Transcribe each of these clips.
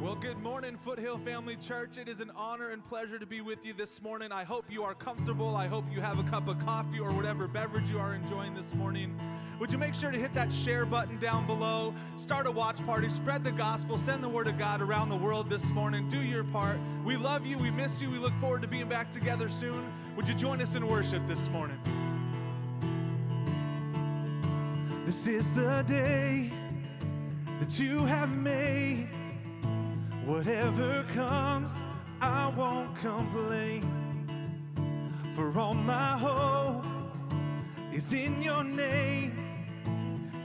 Well, good morning, Foothill Family Church. It is an honor and pleasure to be with you this morning. I hope you are comfortable. I hope you have a cup of coffee or whatever beverage you are enjoying this morning. Would you make sure to hit that share button down below? Start a watch party, spread the gospel, send the word of God around the world this morning. Do your part. We love you, we miss you, we look forward to being back together soon. Would you join us in worship this morning? This is the day that you have made. Whatever comes, I won't complain. For all my hope is in your name.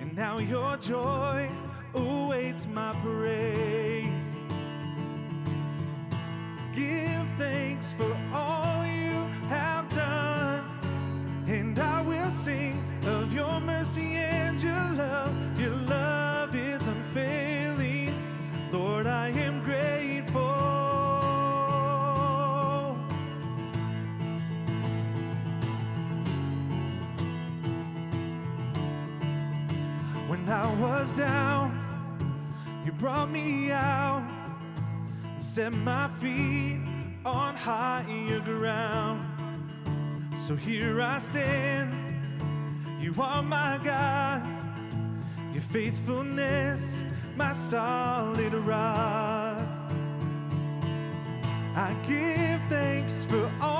And now your joy awaits my praise. Give thanks for all you have done. And I will sing of your mercy set my feet on higher ground. So here I stand, you are my God, your faithfulness, my solid rock. I give thanks for all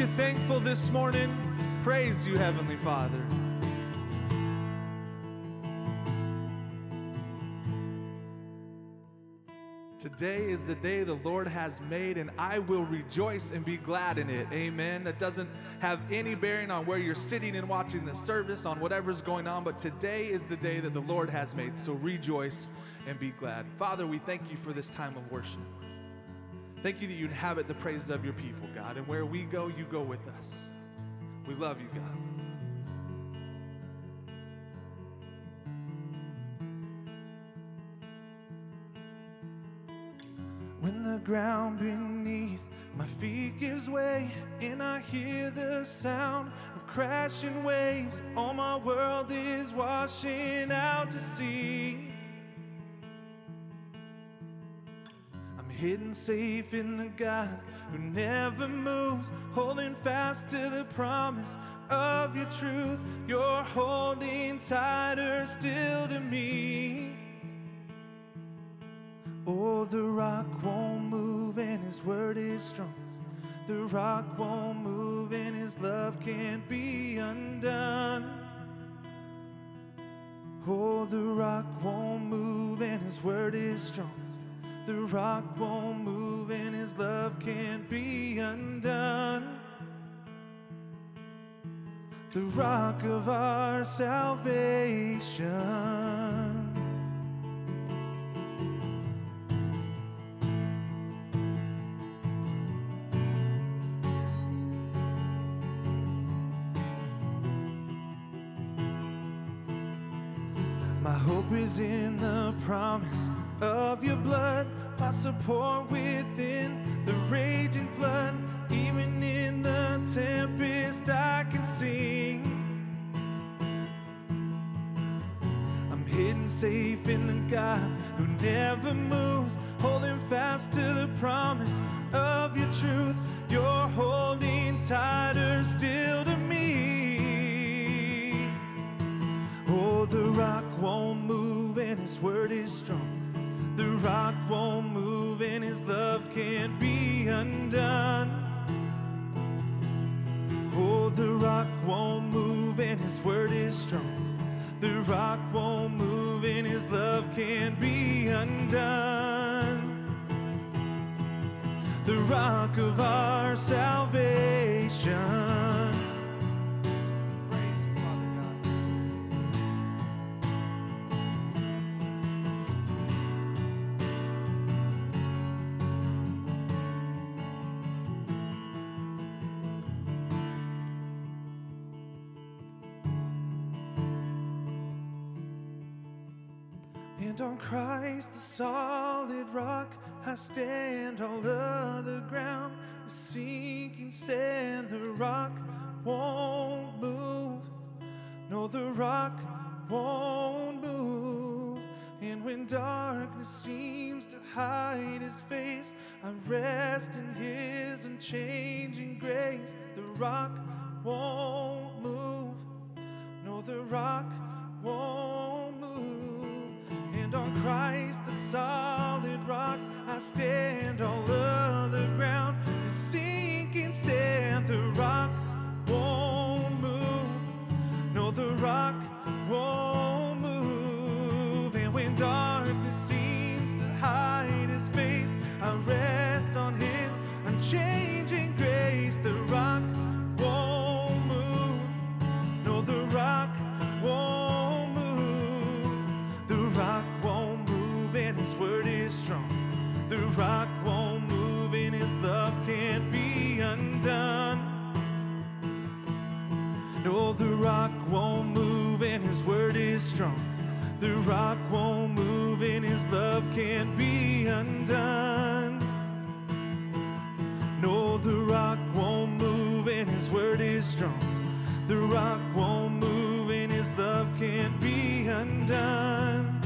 you thankful this morning? Praise you, Heavenly Father. Today is the day the Lord has made, and I will rejoice and be glad in it. Amen. That doesn't have any bearing on where you're sitting and watching the service, on whatever's going on, but today is the day that the Lord has made. So rejoice and be glad. Father, we thank you for this time of worship. Thank you that you inhabit the praises of your people, God. And where we go, you go with us. We love you, God. When the ground beneath my feet gives way, and I hear the sound of crashing waves, all my world is washing out to sea. Hidden safe in the God who never moves, holding fast to the promise of your truth. You're holding tighter still to me. Oh, the rock won't move and his word is strong. The rock won't move and his love can't be undone. Oh, the rock won't move and his word is strong. The rock won't move and his love can't be undone. The rock of our salvation. My hope is in the promise of your blood, my support within the raging flood. Even in the tempest, I can sing. I'm hidden safe in the God who never moves, holding fast to the promise of your truth. You're holding tighter still to me. Oh, the rock won't move and his word is strong. The rock won't move and his love can't be undone. Oh, the rock won't move and his word is strong. The rock won't move and his love can't be undone. The rock of our salvation. I stand. All other ground is sinking sand. The rock won't move. No, the rock won't move. And when darkness seems to hide his face, I rest in his unchanging grace. The rock won't move. No, the rock won't. And on Christ, the solid rock, I stand. All other ground is sinking sand. The rock won't move. No, the rock won't move. And when darkness seems to hide his face, I rest on his unchanging No, the rock won't move, and his word is strong. The rock won't move, and his love can't be undone. No, the rock won't move, and his word is strong. The rock won't move, and his love can't be undone.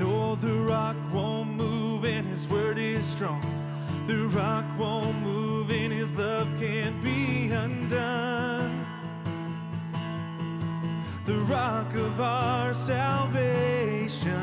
No, the rock won't move, and his word is strong. The rock won't move, and his love can't be undone. The rock of our salvation.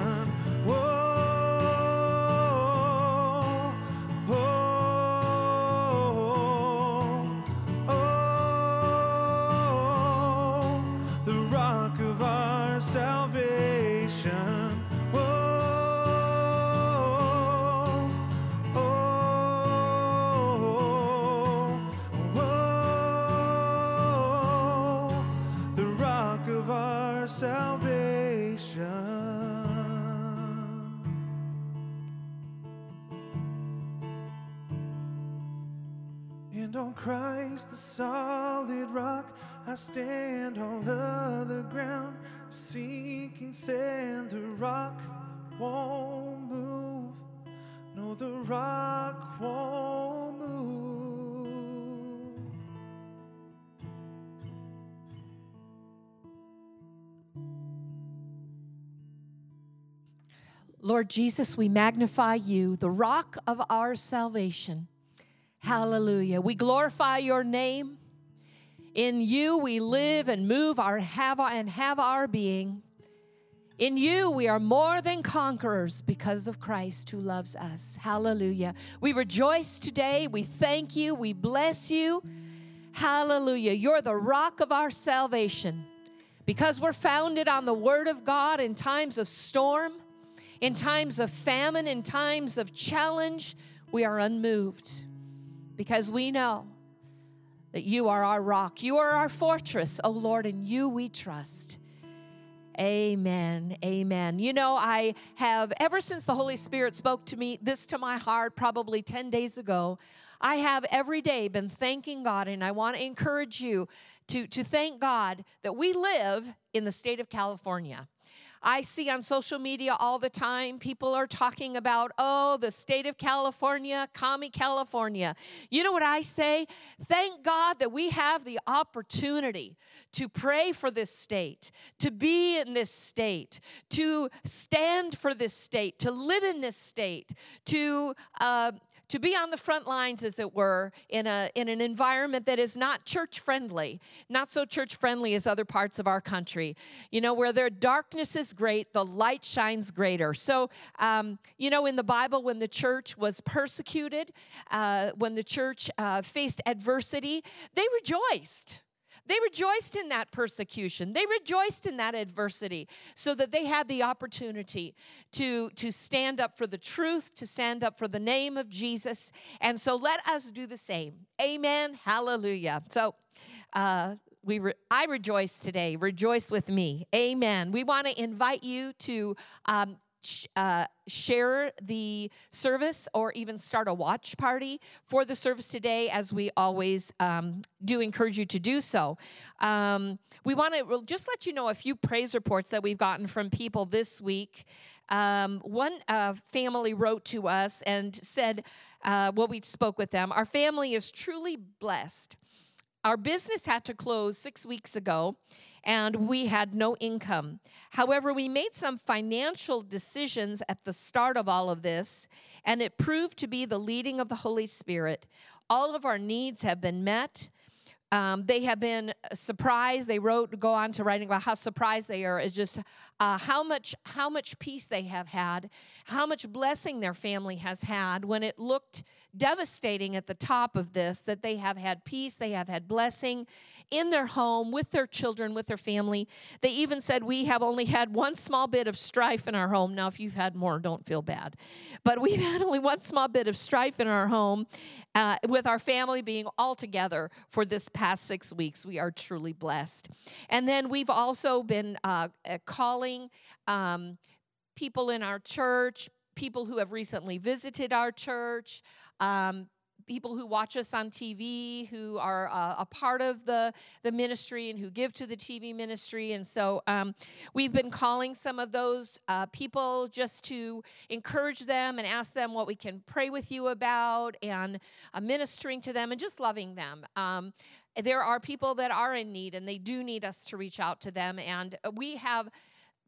Stand on other ground, sinking sand. The rock won't move. No, the rock won't move. Lord Jesus, we magnify you, the rock of our salvation. Hallelujah. We glorify your name. In you we live and move our have our, and have our being. In you we are more than conquerors because of Christ who loves us. Hallelujah. We rejoice today. We thank you. We bless you. Hallelujah. You're the rock of our salvation. Because we're founded on the word of God in times of storm, in times of famine, in times of challenge, we are unmoved. Because we know that you are our rock. You are our fortress, O Lord, in you we trust. Amen. Amen. You know, I have, ever since the Holy Spirit spoke to me, this to my heart probably 10 days ago, I have every day been thanking God, and I want to encourage you to, to thank God that we live in the state of California. I see on social media all the time people are talking about, oh, the state of California, commie California. You know what I say? Thank God that we have the opportunity to pray for this state, to be in this state, to stand for this state, to live in this state, to uh, to be on the front lines, as it were, in, a, in an environment that is not church friendly, not so church friendly as other parts of our country. You know, where their darkness is great, the light shines greater. So, um, you know, in the Bible, when the church was persecuted, uh, when the church uh, faced adversity, they rejoiced. They rejoiced in that persecution. They rejoiced in that adversity so that they had the opportunity to, to stand up for the truth, to stand up for the name of Jesus. And so let us do the same. Amen. Hallelujah. So, uh, we re- I rejoice today. Rejoice with me. Amen. We want to invite you to um, uh, share the service or even start a watch party for the service today, as we always um, do encourage you to do so. Um, we want to just let you know a few praise reports that we've gotten from people this week. Um, one uh, family wrote to us and said, uh, well, we spoke with them. Our family is truly blessed. Our business had to close six weeks ago, and we had no income. However, we made some financial decisions at the start of all of this, and it proved to be the leading of the Holy Spirit. All of our needs have been met. Um, they have been surprised. They wrote, go on to writing about how surprised they are is just uh, how much how much peace they have had, how much blessing their family has had. When it looked devastating at the top of this, that they have had peace, they have had blessing in their home with their children, with their family. They even said we have only had one small bit of strife in our home. Now, if you've had more, don't feel bad, but we've had only one small bit of strife in our home, uh, with our family being all together for this past six weeks. We are truly blessed. And then we've also been uh, uh, calling um, people in our church, people who have recently visited our church. Um, people who watch us on TV, who are uh, a part of the, the ministry and who give to the TV ministry. And so um, we've been calling some of those uh, people just to encourage them and ask them what we can pray with you about and uh, ministering to them and just loving them. Um, there are people that are in need and they do need us to reach out to them. And we have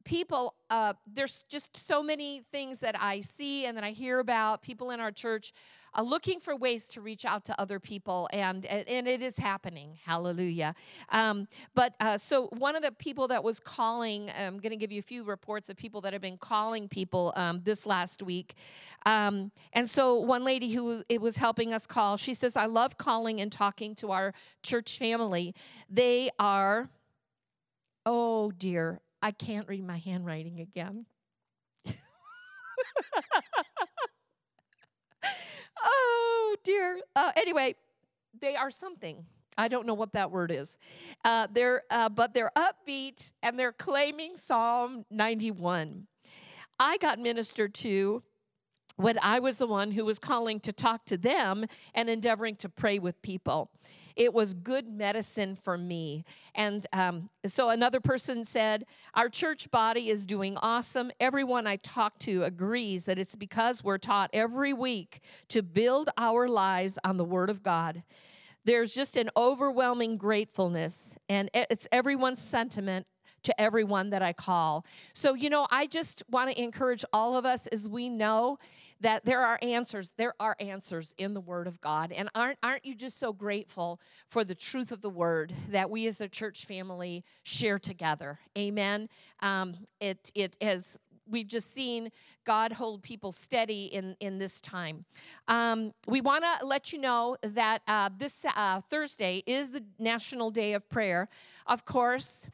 people uh, there's just so many things that i see and that i hear about people in our church uh, looking for ways to reach out to other people and and it is happening. Hallelujah. Um, but uh, so one of the people that was calling i'm going to give you a few reports of people that have been calling people um, this last week. Um, and so one lady who it was helping us call she says i love calling and talking to our church family. They are oh dear I can't read my handwriting again. oh dear. Uh, anyway, they are something. I don't know what that word is. Uh, they're, uh, but they're upbeat and they're claiming Psalm 91. I got ministered to when I was the one who was calling to talk to them and endeavoring to pray with people. It was good medicine for me. And um, so another person said, Our church body is doing awesome. Everyone I talk to agrees that it's because we're taught every week to build our lives on the Word of God. There's just an overwhelming gratefulness, and it's everyone's sentiment to everyone that I call. So, you know, I just want to encourage all of us as we know that there are answers there are answers in the word of god. And aren't aren't you just so grateful for the truth of the word that we as a church family share together? Amen? Um, it it has we've just seen god hold people steady in in this time. Um, we want to let you know that uh, this uh, thursday is the national day of prayer. Of course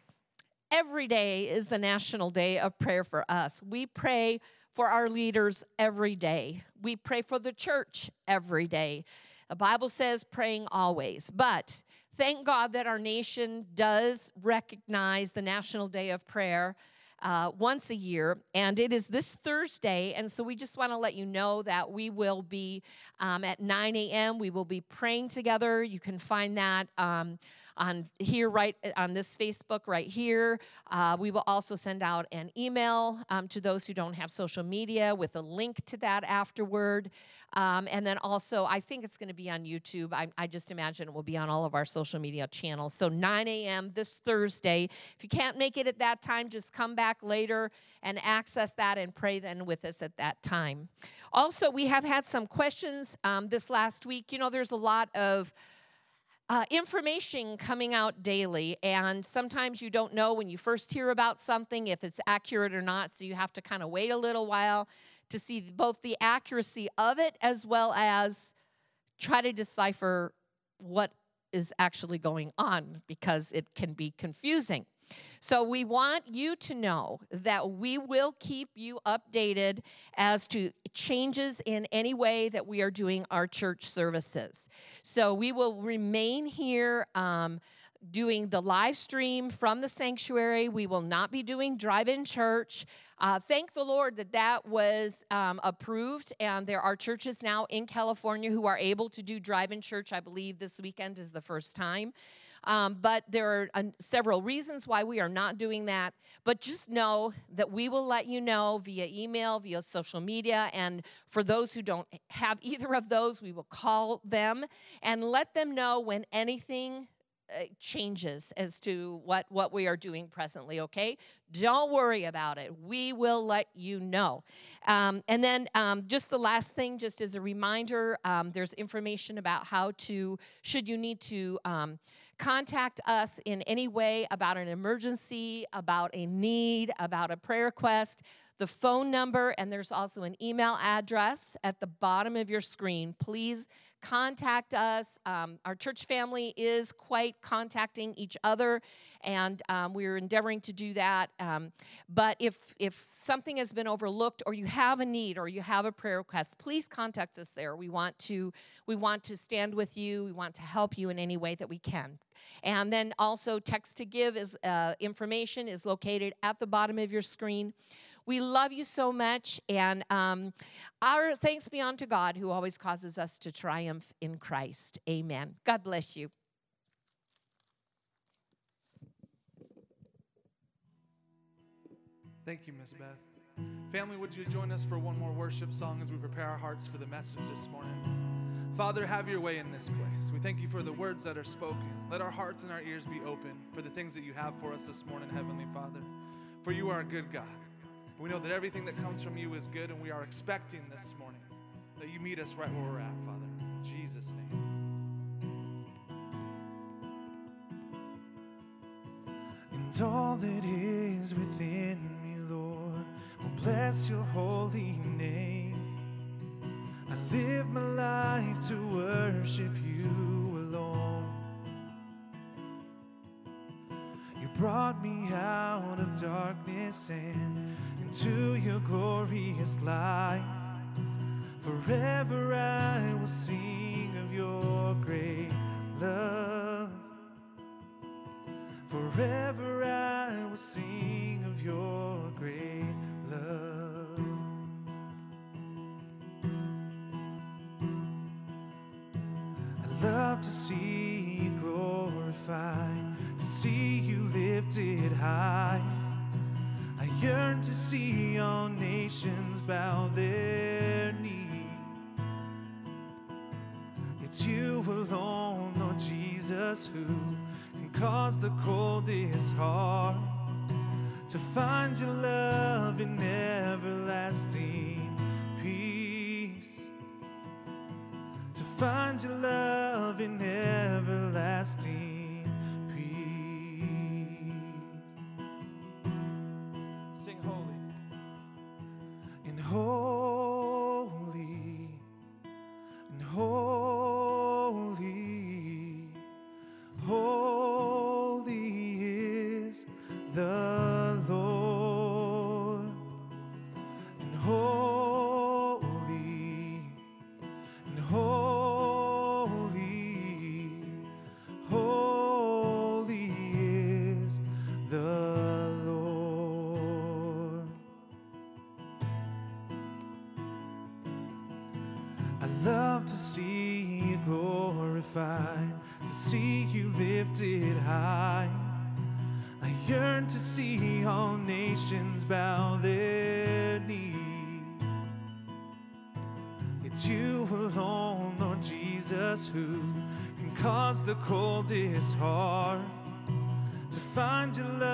every day is the national day of prayer for us we pray for our leaders every day. We pray for the church every day. The Bible says praying always. But thank God that our nation does recognize the National Day of Prayer. Uh, once a year, and it is this Thursday. And so we just want to let you know that we will be um, at 9 a.m. We will be praying together. You can find that um, on here, right uh, on this Facebook, right here. Uh, we will also send out an email um, to those who don't have social media with a link to that afterward. Um, and then also, I think it's going to be on YouTube. I, I just imagine it will be on all of our social media channels. So 9 a.m. this Thursday. If you can't make it at that time, just come back later and access that and pray then with us at that time. Also, we have had some questions um, this last week. You know, there's a lot of uh, information coming out daily, and sometimes you don't know when you first hear about something if it's accurate or not, so you have to kind of wait a little while to see both the accuracy of it as well as try to decipher what is actually going on because it can be confusing. So we want you to know that we will keep you updated as to changes in any way that we are doing our church services. So we will remain here. Um, doing the live stream from the sanctuary. We will not be doing drive in church. Uh, thank the Lord that that was um, approved, and there are churches now in California who are able to do drive in church. I believe this weekend is the first time. Um, but there are uh, several reasons why we are not doing that. But just know that we will let you know via email, via social media. And for those who don't have either of those, we will call them and let them know when anything changes as to what what we are doing presently okay? Don't worry about it. We will let you know. Um, and then um, just the last thing just as a reminder um, there's information about how to should you need to um, contact us in any way about an emergency, about a need, about a prayer request, the phone number, and there's also an email address at the bottom of your screen. Please contact us. Um, our church family is quite contacting each other, and um, we're endeavoring to do that. Um, but if if something has been overlooked, or you have a need, or you have a prayer request, please contact us there. We want to we want to stand with you. We want to help you in any way that we can. And then also text to give is uh, information is located at the bottom of your screen. We love you so much, and um, our thanks be unto God who always causes us to triumph in Christ. Amen. God bless you. Thank you, Miss Beth. Family, would you join us for one more worship song as we prepare our hearts for the message this morning? Father, have your way in this place. We thank you for the words that are spoken. Let our hearts and our ears be open for the things that you have for us this morning, Heavenly Father. For you are a good God. We know that everything that comes from you is good, and we are expecting this morning that you meet us right where we're at, Father. In Jesus' name. And all that is within me, Lord, will bless your holy name. I live my life to worship you alone. You brought me out of darkness and into your glorious light. Forever I will sing of your great love. Forever I will sing of your great love. I love to see you glorified, to see you lifted high Yearn to see all nations bow their knee. It's you alone, Lord Jesus, who can cause the coldest heart to find your love in everlasting peace. To find your love in everlasting coldest heart to find your love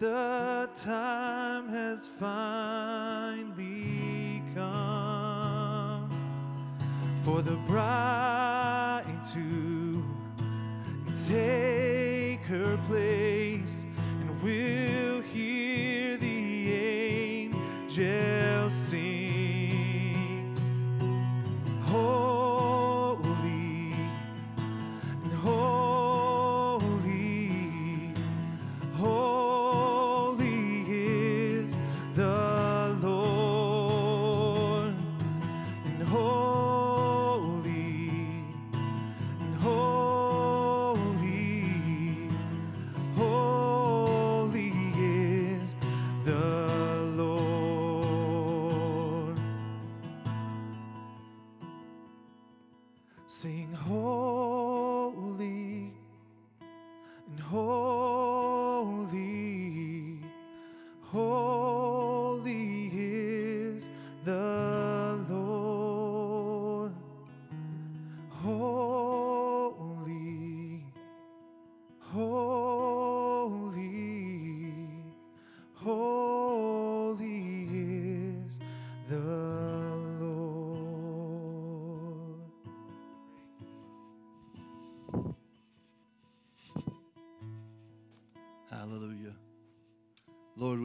the time has finally come. For the bride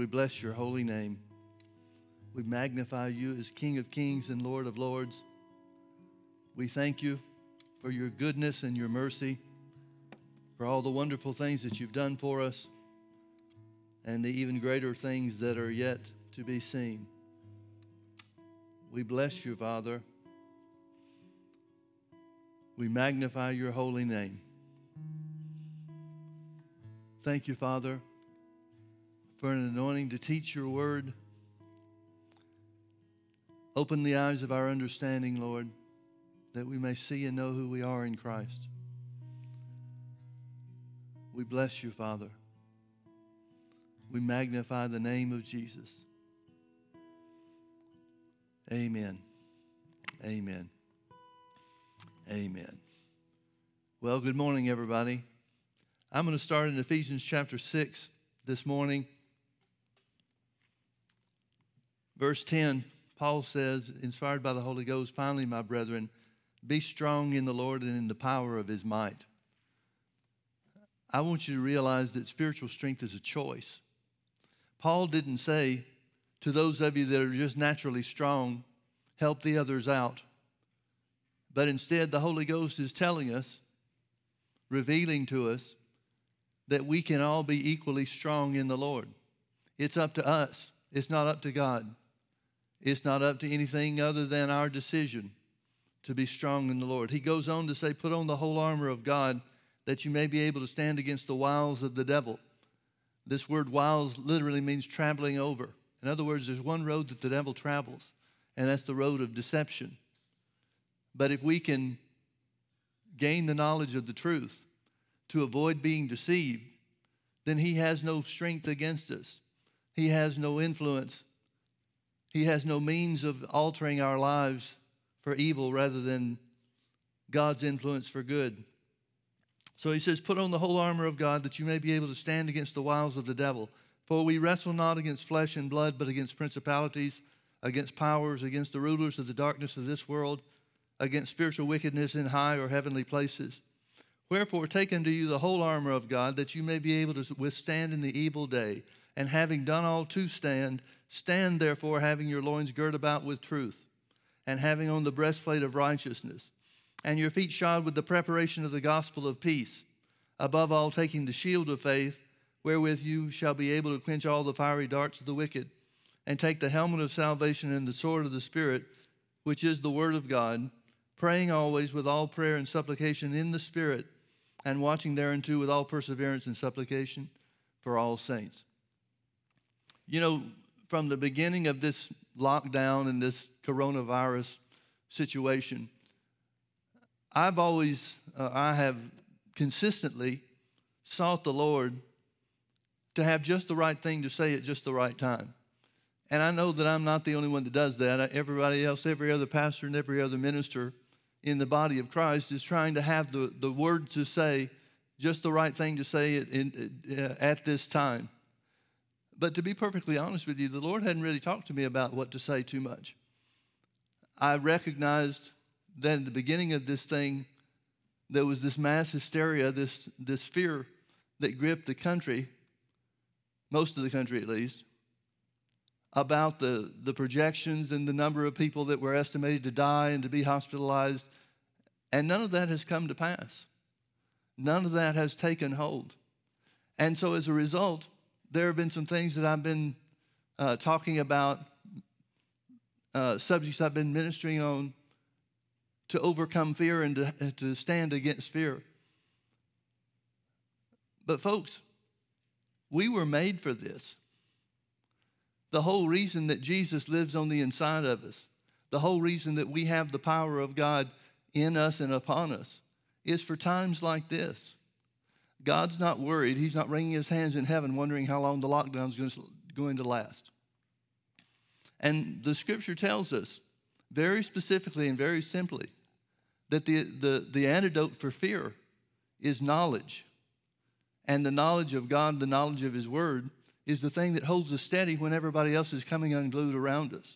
we bless your holy name. We magnify you as King of kings and Lord of lords. We thank you for your goodness and your mercy, for all the wonderful things that you've done for us, and the even greater things that are yet to be seen. We bless you, Father. We magnify your holy name. Thank you, Father, for an anointing to teach your word. Open the eyes of our understanding, Lord, that we may see and know who we are in Christ. We bless you, Father. We magnify the name of Jesus. Amen. Amen. Amen. Well, good morning, everybody. I'm going to start in Ephesians chapter 6 this morning. Verse 10, Paul says, inspired by the Holy Ghost, finally, my brethren, be strong in the Lord and in the power of his might. I want you to realize that spiritual strength is a choice. Paul didn't say to those of you that are just naturally strong, help the others out. But instead, the Holy Ghost is telling us, revealing to us, that we can all be equally strong in the Lord. It's up to us, it's not up to God. It's not up to anything other than our decision to be strong in the Lord. He goes on to say, Put on the whole armor of God that you may be able to stand against the wiles of the devil. This word wiles literally means traveling over. In other words, there's one road that the devil travels, and that's the road of deception. But if we can gain the knowledge of the truth to avoid being deceived, then he has no strength against us. He has no influence. He has no means of altering our lives for evil rather than God's influence for good. So he says, Put on the whole armor of God that you may be able to stand against the wiles of the devil. For we wrestle not against flesh and blood, but against principalities, against powers, against the rulers of the darkness of this world, against spiritual wickedness in high or heavenly places. Wherefore, take unto you the whole armor of God, that you may be able to withstand in the evil day. And having done all to stand, stand therefore, having your loins girt about with truth, and having on the breastplate of righteousness, and your feet shod with the preparation of the gospel of peace. Above all, taking the shield of faith, wherewith you shall be able to quench all the fiery darts of the wicked, and take the helmet of salvation and the sword of the Spirit, which is the word of God, praying always with all prayer and supplication in the Spirit, and watching thereunto with all perseverance and supplication for all saints. You know, from the beginning of this lockdown and this coronavirus situation, I've always, uh, I have consistently sought the Lord to have just the right thing to say at just the right time. And I know that I'm not the only one that does that. Everybody else, every other pastor and every other minister in the body of Christ is trying to have the, the word to say, just the right thing to say at, in, uh, at this time. But to be perfectly honest with you, the Lord hadn't really talked to me about what to say too much. I recognized that at the beginning of this thing, there was this mass hysteria, this, this fear that gripped the country, most of the country at least, about the, the projections and the number of people that were estimated to die and to be hospitalized. And none of that has come to pass. None of that has taken hold. And so as a result, there have been some things that I've been uh, talking about, uh, subjects I've been ministering on to overcome fear and to, to stand against fear. But, folks, we were made for this. The whole reason that Jesus lives on the inside of us, the whole reason that we have the power of God in us and upon us, is for times like this. God's not worried. He's not wringing his hands in heaven wondering how long the lockdown is going to last. And the scripture tells us very specifically and very simply that the, the, the antidote for fear is knowledge. And the knowledge of God, the knowledge of His Word, is the thing that holds us steady when everybody else is coming unglued around us.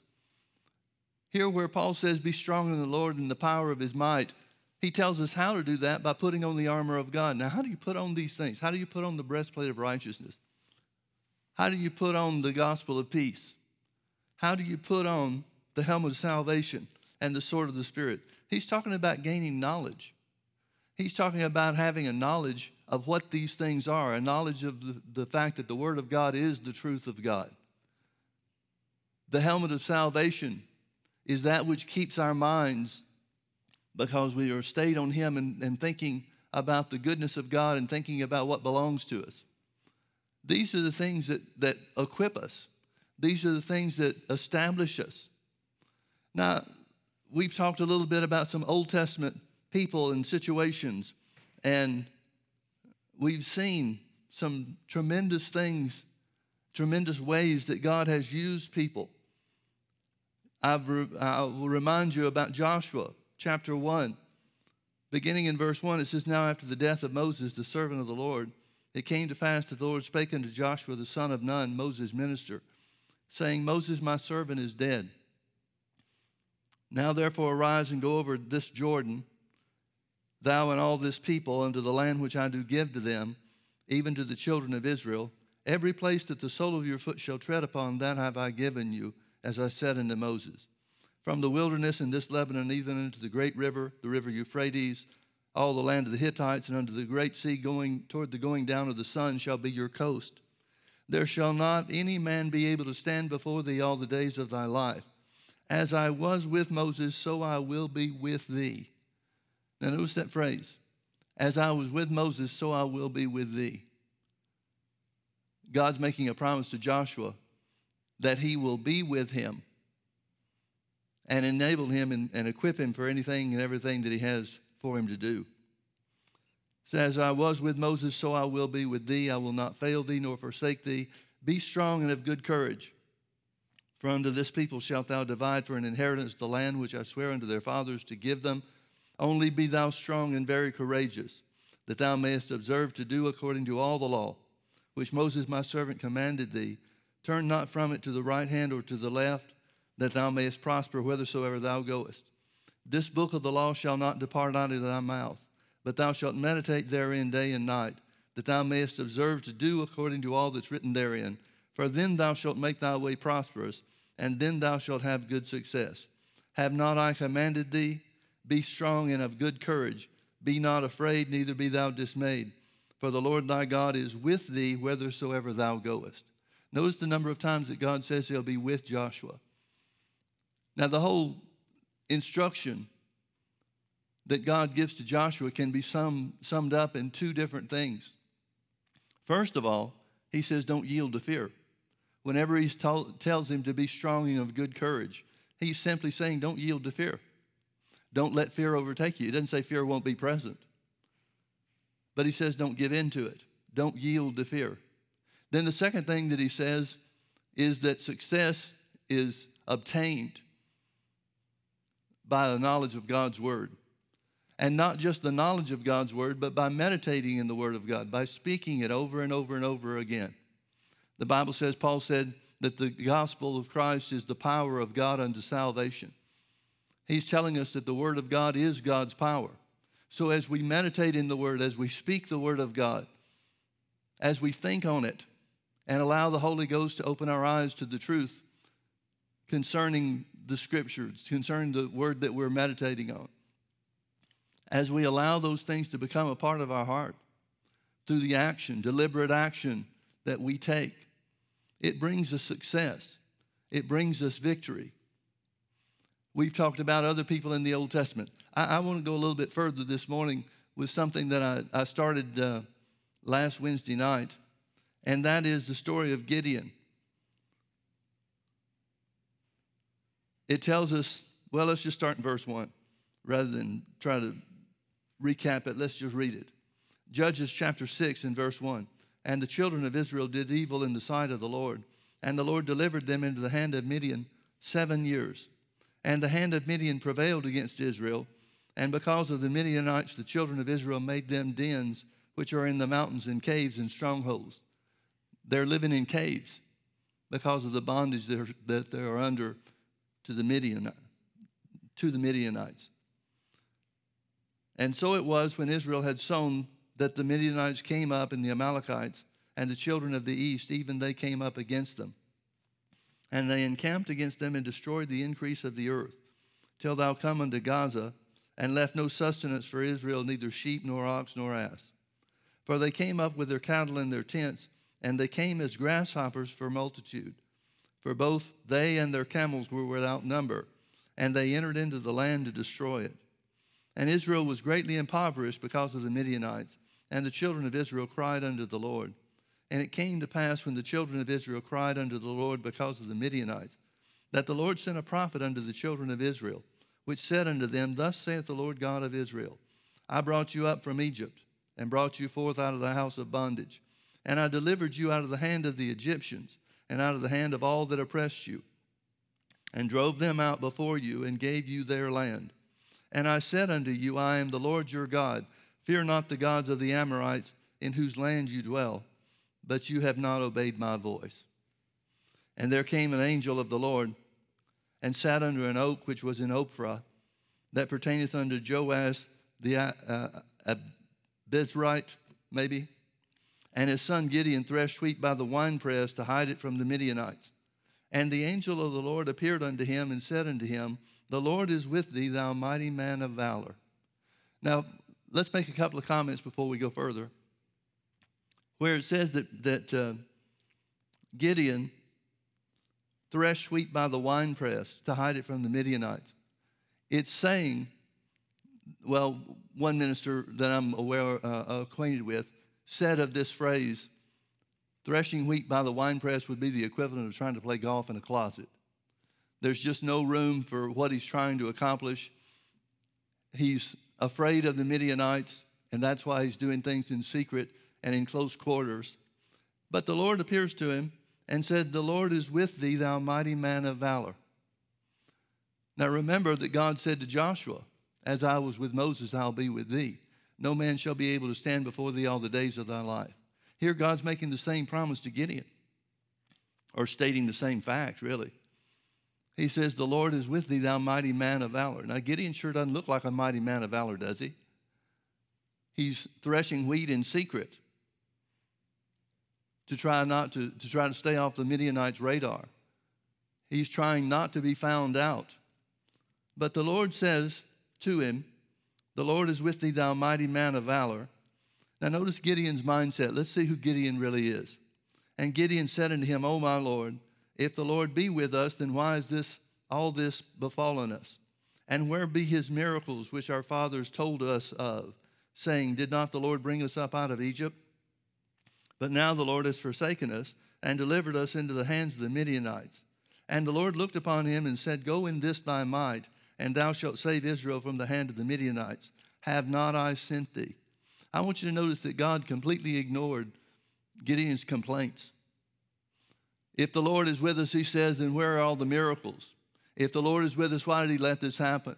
Here, where Paul says, Be strong in the Lord and the power of His might, he tells us how to do that by putting on the armor of God. Now, how do you put on these things? How do you put on the breastplate of righteousness? How do you put on the gospel of peace? How do you put on the helmet of salvation and the sword of the Spirit? He's talking about gaining knowledge. He's talking about having a knowledge of what these things are, a knowledge of the, the fact that the Word of God is the truth of God. The helmet of salvation is that which keeps our minds because we are stayed on Him and, and thinking about the goodness of God and thinking about what belongs to us. These are the things that, that equip us. These are the things that establish us. Now, we've talked a little bit about some Old Testament people and situations, and we've seen some tremendous things, tremendous ways that God has used people. I've re- I will remind you about Joshua chapter 1. Beginning in verse 1, it says, Now after the death of Moses, the servant of the Lord, it came to pass that the Lord spake unto Joshua the son of Nun, Moses' minister, saying, Moses, my servant, is dead. Now therefore arise and go over this Jordan, thou and all this people, unto the land which I do give to them, even to the children of Israel. Every place that the sole of your foot shall tread upon, that have I given you, as I said unto Moses. From the wilderness and this Lebanon, even unto the great river, the river Euphrates, all the land of the Hittites, and unto the great sea going toward the going down of the sun shall be your coast. There shall not any man be able to stand before thee all the days of thy life. As I was with Moses, so I will be with thee. Now, notice that phrase. As I was with Moses, so I will be with thee. God's making a promise to Joshua that he will be with him and enable him and, and equip him for anything and everything that he has for him to do. So as I was with Moses, so I will be with thee. I will not fail thee nor forsake thee. Be strong and of good courage. For unto this people shalt thou divide for an inheritance the land which I swear unto their fathers to give them. Only be thou strong and very courageous, that thou mayest observe to do according to all the law, which Moses my servant commanded thee. Turn not from it to the right hand or to the left, that thou mayest prosper whithersoever thou goest. This book of the law shall not depart out of thy mouth, but thou shalt meditate therein day and night, that thou mayest observe to do according to all that's written therein. For then thou shalt make thy way prosperous, and then thou shalt have good success. Have not I commanded thee? Be strong and of good courage. Be not afraid, neither be thou dismayed. For the Lord thy God is with thee whithersoever thou goest. Notice the number of times that God says he'll be with Joshua. Now, the whole instruction that God gives to Joshua can be sum, summed up in two different things. First of all, he says, Don't yield to fear. Whenever he tells him to be strong and of good courage, he's simply saying, Don't yield to fear. Don't let fear overtake you. He doesn't say fear won't be present, but he says, Don't give in to it. Don't yield to fear. Then the second thing that he says is that success is obtained by the knowledge of God's word. And not just the knowledge of God's word, but by meditating in the word of God, by speaking it over and over and over again. The Bible says, Paul said, that the gospel of Christ is the power of God unto salvation. He's telling us that the word of God is God's power. So as we meditate in the word, as we speak the word of God, as we think on it, and allow the Holy Ghost to open our eyes to the truth concerning the scriptures, concerning the word that we're meditating on, as we allow those things to become a part of our heart through the action, deliberate action that we take, it brings us success. It brings us victory. We've talked about other people in the Old Testament. I, I want to go a little bit further this morning with something that I, I started uh, last Wednesday night, and that is the story of Gideon. It tells us, well, let's just start in verse 1 rather than try to recap it. Let's just read it. Judges chapter 6 and verse 1. And the children of Israel did evil in the sight of the Lord. And the Lord delivered them into the hand of Midian seven years. And the hand of Midian prevailed against Israel. And because of the Midianites, the children of Israel made them dens, which are in the mountains and caves and strongholds. They're living in caves because of the bondage that they are under to the Midian, to the Midianites. And so it was when Israel had sown that the Midianites came up and the Amalekites and the children of the east, even they came up against them. And they encamped against them and destroyed the increase of the earth, till thou come unto Gaza, and left no sustenance for Israel, neither sheep nor ox nor ass. For they came up with their cattle in their tents, and they came as grasshoppers for multitude. For both they and their camels were without number, and they entered into the land to destroy it. And Israel was greatly impoverished because of the Midianites and the children of Israel cried unto the Lord. And it came to pass when the children of Israel cried unto the Lord because of the Midianites, that the Lord sent a prophet unto the children of Israel, which said unto them, Thus saith the Lord God of Israel I brought you up from Egypt, and brought you forth out of the house of bondage. And I delivered you out of the hand of the Egyptians, and out of the hand of all that oppressed you, and drove them out before you, and gave you their land. And I said unto you, I am the Lord your God Fear not the gods of the Amorites in whose land you dwell, but you have not obeyed my voice. And there came an angel of the Lord and sat under an oak which was in Ophrah, that pertaineth unto Joash the uh, Abiezrite, maybe. And his son Gideon threshed wheat by the winepress to hide it from the Midianites. And the angel of the Lord appeared unto him and said unto him, The Lord is with thee, thou mighty man of valor. Now, let's make a couple of comments before we go further. Where it says that, that uh, Gideon threshed wheat by the winepress to hide it from the Midianites. It's saying, well, one minister that I'm aware, uh, acquainted with, said of this phrase, threshing wheat by the winepress would be the equivalent of trying to play golf in a closet. There's just no room for what he's trying to accomplish. He's afraid of the Midianites, and that's why he's doing things in secret and in close quarters. But the Lord appears to him and said, The Lord is with thee, thou mighty man of valor. Now remember that God said to Joshua, As I was with Moses, I'll be with thee. No man shall be able to stand before thee all the days of thy life. Here, God's making the same promise to Gideon, or stating the same fact, really. He says, The Lord is with thee, thou mighty man of valor. Now, Gideon sure doesn't look like a mighty man of valor, does he? He's threshing wheat in secret to try not to, to try to stay off the Midianites' radar. He's trying not to be found out. But the Lord says to him, The Lord is with thee, thou mighty man of valor. Now notice Gideon's mindset. Let's see who Gideon really is. And Gideon said unto him, O my Lord, if the Lord be with us, then why is this all this befallen us? And where be his miracles which our fathers told us of, saying, Did not the Lord bring us up out of Egypt? But now the Lord has forsaken us and delivered us into the hands of the Midianites. And the Lord looked upon him and said, Go in this thy might, and thou shalt save Israel from the hand of the Midianites. Have not I sent thee? I want you to notice that God completely ignored Gideon's complaints. If the Lord is with us, he says, then where are all the miracles? If the Lord is with us, why did he let this happen?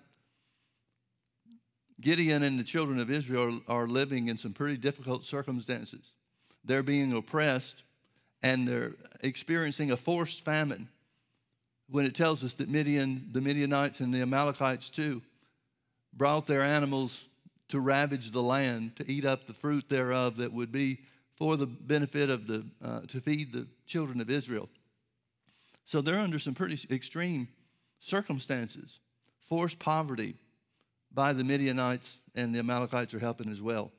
Gideon and the children of Israel are living in some pretty difficult circumstances they're being oppressed and they're experiencing a forced famine. When it tells us that Midian, the Midianites and the Amalekites too, brought their animals to ravage the land, to eat up the fruit thereof that would be for the benefit of the, uh, to feed the children of Israel. So they're under some pretty extreme circumstances, forced poverty by the Midianites, and the Amalekites are helping as well.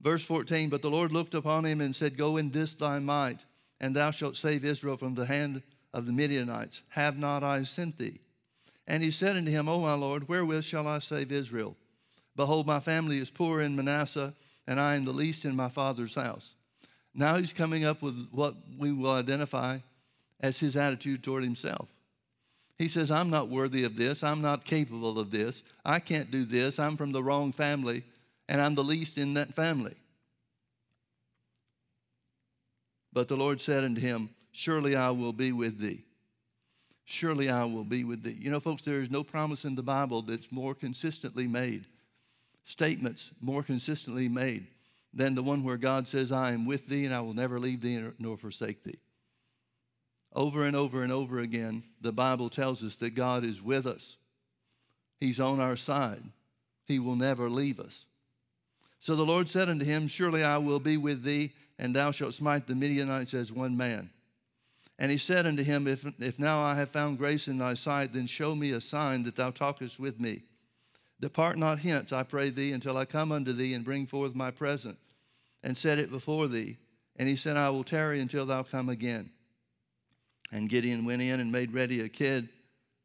Verse 14 But the Lord looked upon him and said, Go in this thy might, and thou shalt save Israel from the hand of the Midianites. Have not I sent thee? And he said unto him, O my Lord, wherewith shall I save Israel? Behold, my family is poor in Manasseh, and I am the least in my father's house. Now he's coming up with what we will identify as his attitude toward himself. He says, I'm not worthy of this. I'm not capable of this. I can't do this. I'm from the wrong family and I'm the least in that family. But the Lord said unto him, Surely I will be with thee. Surely I will be with thee. You know, folks, there is no promise in the Bible that's more consistently made, statements more consistently made than the one where God says, I am with thee and I will never leave thee nor forsake thee. Over and over and over again, the Bible tells us that God is with us. He's on our side. He will never leave us. So the Lord said unto him, Surely I will be with thee, and thou shalt smite the Midianites as one man. And he said unto him, If, if now I have found grace in thy sight, then show me a sign that thou talkest with me. Depart not hence, I pray thee, until I come unto thee and bring forth my present, and set it before thee. And he said, I will tarry until thou come again. And Gideon went in and made ready a kid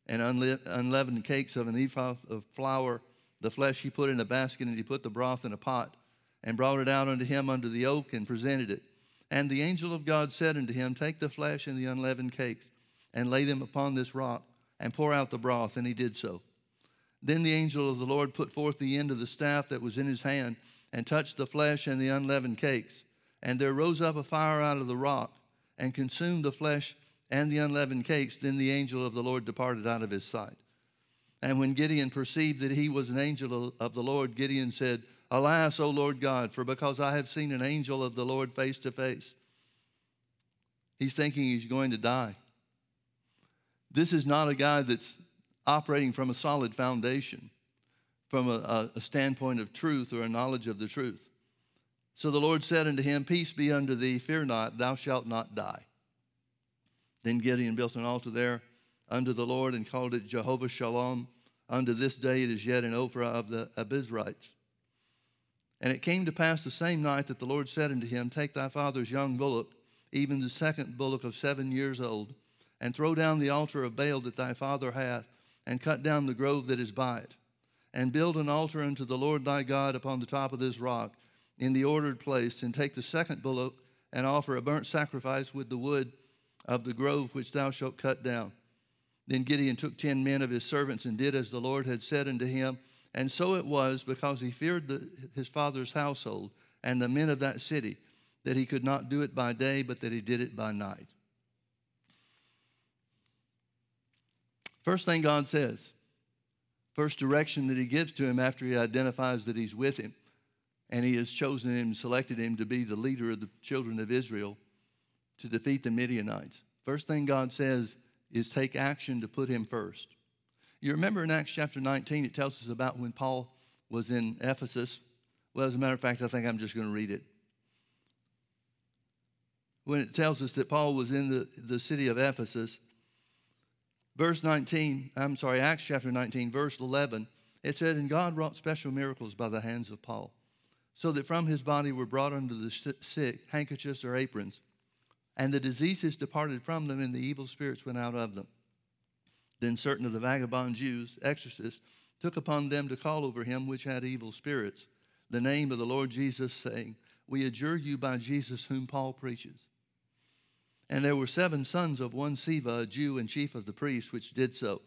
and unleavened cakes of an ephah of flour the flesh he put in a basket, and he put the broth in a pot, and brought it out unto him under the oak, and presented it. And the angel of God said unto him, Take the flesh and the unleavened cakes, and lay them upon this rock, and pour out the broth. And he did so. Then the angel of the Lord put forth the end of the staff that was in his hand, and touched the flesh and the unleavened cakes. And there rose up a fire out of the rock, and consumed the flesh and the unleavened cakes. Then the angel of the Lord departed out of his sight. And when Gideon perceived that he was an angel of the Lord, Gideon said, Alas, O Lord God, for because I have seen an angel of the Lord face to face. He's thinking he's going to die. This is not a guy that's operating from a solid foundation, from a, a, standpoint of truth or a knowledge of the truth. So the Lord said unto him, Peace be unto thee, fear not, thou shalt not die. Then Gideon built an altar there unto the Lord and called it Jehovah Shalom. Unto this day it is yet an Ophrah of the Abiezrites. And it came to pass the same night that the Lord said unto him, Take thy father's young bullock, even the second bullock of seven years old, and throw down the altar of Baal that thy father hath, and cut down the grove that is by it, and build an altar unto the Lord thy God upon the top of this rock, in the ordered place, and take the second bullock, and offer a burnt sacrifice with the wood of the grove which thou shalt cut down. Then Gideon took ten men of his servants and did as the Lord had said unto him. And so it was, because he feared the, his father's household and the men of that city, that he could not do it by day, but that he did it by night. First thing God says, first direction that he gives to him after he identifies that he's with him and he has chosen him, selected him to be the leader of the children of Israel to defeat the Midianites. First thing God says is take action to put him first. You remember in Acts chapter 19, it tells us about when Paul was in Ephesus. Well, as a matter of fact, I think I'm just going to read it. When it tells us that Paul was in the, the city of Ephesus, verse 19, I'm sorry, Acts chapter 19, verse 11, it said, And God wrought special miracles by the hands of Paul, so that from his body were brought unto the sick handkerchiefs or aprons, and the diseases departed from them, and the evil spirits went out of them. Then certain of the vagabond Jews, exorcists, took upon them to call over him which had evil spirits the name of the Lord Jesus, saying, We adjure you by Jesus whom Paul preaches. And there were seven sons of one Sceva, a Jew and chief of the priests, which did so.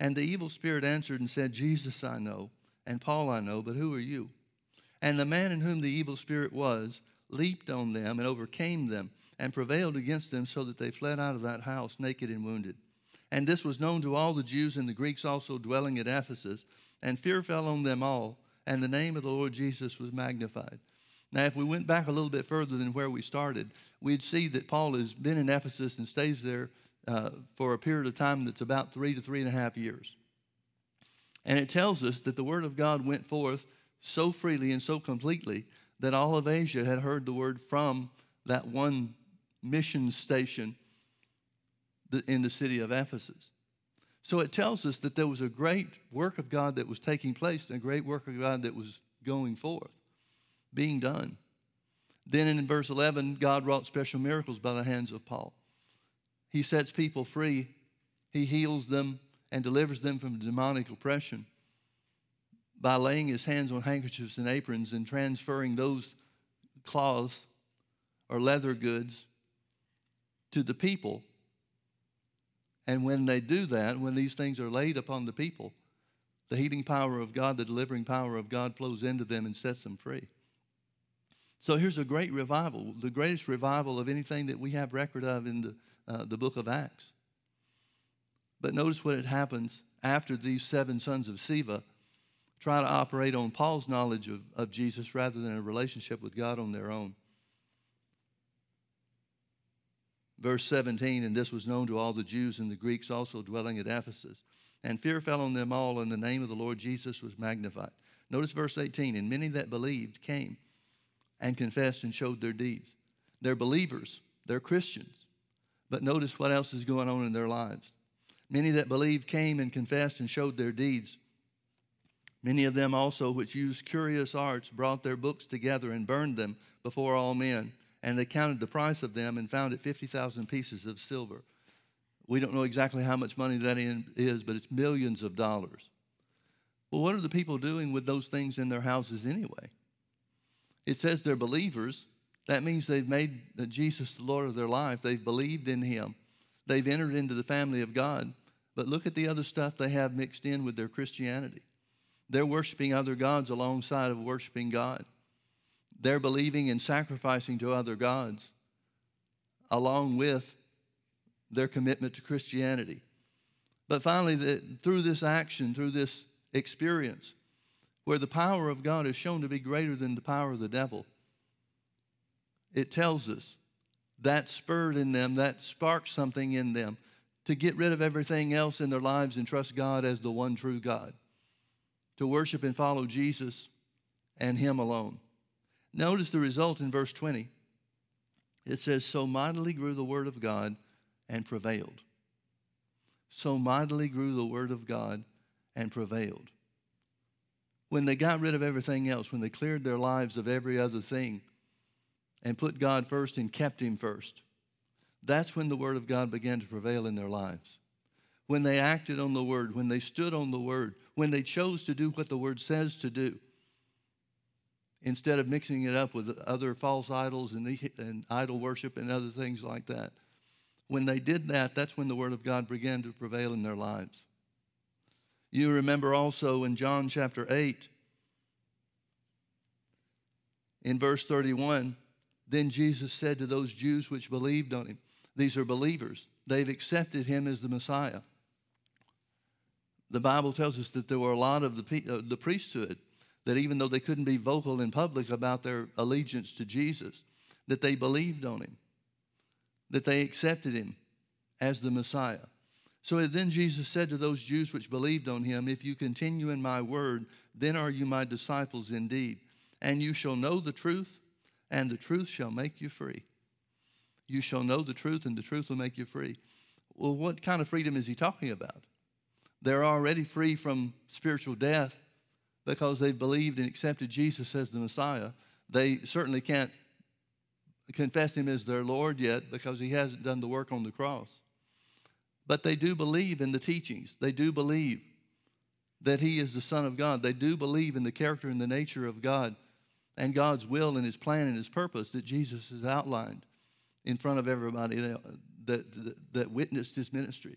And the evil spirit answered and said, Jesus I know, and Paul I know, but who are you? And the man in whom the evil spirit was leaped on them and overcame them and prevailed against them so that they fled out of that house naked and wounded. And this was known to all the Jews and the Greeks also dwelling at Ephesus. And fear fell on them all, and the name of the Lord Jesus was magnified. Now, if we went back a little bit further than where we started, we'd see that Paul has been in Ephesus and stays there uh, for a period of time that's about three to three and a half years. And it tells us that the word of God went forth so freely and so completely that all of Asia had heard the word from that one mission station in the city of Ephesus. So it tells us that there was a great work of God that was taking place and a great work of God that was going forth being done. Then in verse 11, God wrought special miracles by the hands of Paul. He sets people free, he heals them and delivers them from demonic oppression by laying his hands on handkerchiefs and aprons and transferring those cloths or leather goods to the people. And when they do that, when these things are laid upon the people, the healing power of God, the delivering power of God flows into them and sets them free. So here's a great revival, the greatest revival of anything that we have record of in the, uh, the book of Acts. But notice what it happens after these seven sons of Sceva try to operate on Paul's knowledge of, of Jesus rather than a relationship with God on their own. Verse 17, and this was known to all the Jews and the Greeks also dwelling at Ephesus. And fear fell on them all, and the name of the Lord Jesus was magnified. Notice verse 18, and many that believed came and confessed and showed their deeds. They're believers, they're Christians. But notice what else is going on in their lives. Many that believed came and confessed and showed their deeds. Many of them also, which used curious arts, brought their books together and burned them before all men. And they counted the price of them and found it 50,000 pieces of silver. We don't know exactly how much money that is, but it's millions of dollars. Well, what are the people doing with those things in their houses anyway? It says they're believers. That means they've made Jesus the Lord of their life. They've believed in him. They've entered into the family of God. But look at the other stuff they have mixed in with their Christianity. They're worshiping other gods alongside of worshiping God. They're believing and sacrificing to other gods along with their commitment to Christianity. But finally, the, through this action, through this experience, where the power of God is shown to be greater than the power of the devil, it tells us that spurred in them, that sparked something in them to get rid of everything else in their lives and trust God as the one true God, to worship and follow Jesus and Him alone. Notice the result in verse 20. It says, So mightily grew the word of God and prevailed. So mightily grew the word of God and prevailed. When they got rid of everything else, when they cleared their lives of every other thing and put God first and kept Him first, that's when the Word of God began to prevail in their lives. When they acted on the Word, when they stood on the Word, when they chose to do what the Word says to do, instead of mixing it up with other false idols and, and idol worship and other things like that. When they did that, that's when the Word of God began to prevail in their lives. You remember also in John chapter 8, in verse 31, then Jesus said to those Jews which believed on him, These are believers. They've accepted him as the Messiah. The Bible tells us that there were a lot of the, uh, the priesthood that even though they couldn't be vocal in public about their allegiance to Jesus, that they believed on him, that they accepted him as the Messiah. So then Jesus said to those Jews which believed on him, If you continue in my word, then are you my disciples indeed. And you shall know the truth, and the truth shall make you free. You shall know the truth, and the truth will make you free. Well, what kind of freedom is he talking about? They're already free from spiritual death because they've believed and accepted Jesus as the Messiah. They certainly can't confess him as their Lord yet because he hasn't done the work on the cross. But they do believe in the teachings. They do believe that he is the Son of God. They do believe in the character and the nature of God and God's will and his plan and his purpose that Jesus has outlined in front of everybody that, that, that witnessed his ministry.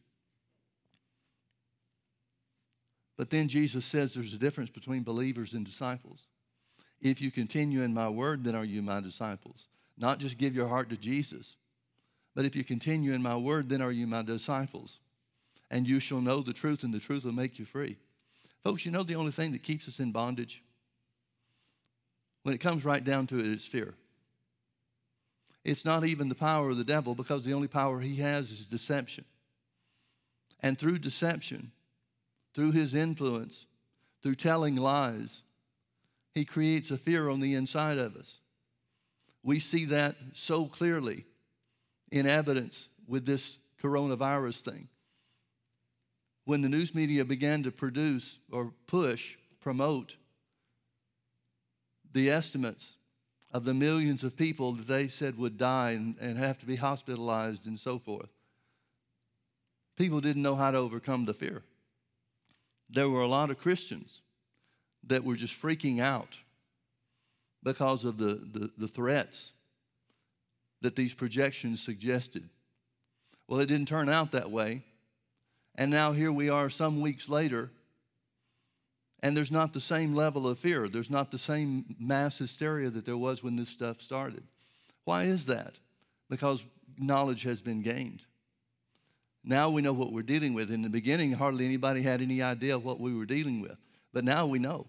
But then Jesus says there's a difference between believers and disciples. If you continue in my word, then are you my disciples. Not just give your heart to Jesus, but if you continue in my word, then are you my disciples. And you shall know the truth, and the truth will make you free. Folks, you know the only thing that keeps us in bondage? When it comes right down to it, it's fear. It's not even the power of the devil because the only power he has is deception. And through deception, through his influence, through telling lies, he creates a fear on the inside of us. We see that so clearly in evidence with this coronavirus thing. When the news media began to produce or push, promote the estimates of the millions of people that they said would die and, and have to be hospitalized and so forth, people didn't know how to overcome the fear. There were a lot of Christians that were just freaking out because of the, the, the threats that these projections suggested. Well, it didn't turn out that way. And now here we are some weeks later, and there's not the same level of fear. There's not the same mass hysteria that there was when this stuff started. Why is that? Because knowledge has been gained. Now we know what we're dealing with. In the beginning, hardly anybody had any idea what we were dealing with. But now we know.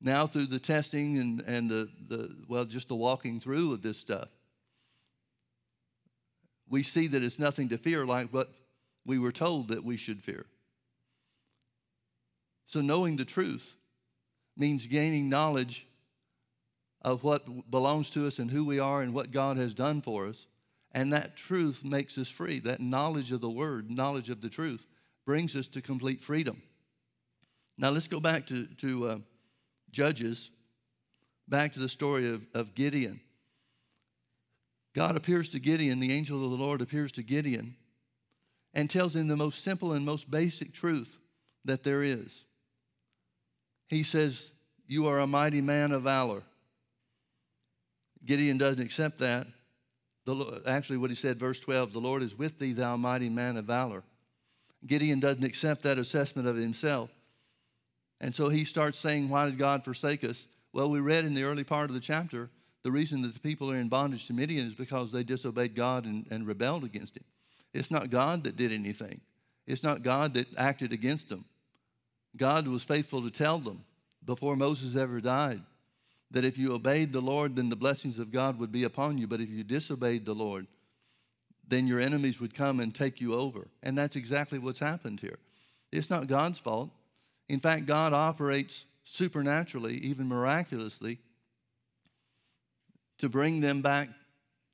Now, through the testing and, and the, the, well, just the walking through of this stuff, we see that it's nothing to fear like what we were told that we should fear. So, knowing the truth means gaining knowledge of what belongs to us and who we are and what God has done for us. And that truth makes us free. That knowledge of the word, knowledge of the truth, brings us to complete freedom. Now, let's go back to, to uh, Judges, back to the story of, of Gideon. God appears to Gideon, the angel of the Lord appears to Gideon and tells him the most simple and most basic truth that there is. He says, You are a mighty man of valor. Gideon doesn't accept that. The, actually, what he said, verse 12, the Lord is with thee, thou mighty man of valor. Gideon doesn't accept that assessment of himself. And so he starts saying, Why did God forsake us? Well, we read in the early part of the chapter the reason that the people are in bondage to Midian is because they disobeyed God and, and rebelled against Him. It's not God that did anything, it's not God that acted against them. God was faithful to tell them before Moses ever died that if you obeyed the Lord, then the blessings of God would be upon you. But if you disobeyed the Lord, then your enemies would come and take you over. And that's exactly what's happened here. It's not God's fault. In fact, God operates supernaturally, even miraculously, to bring them back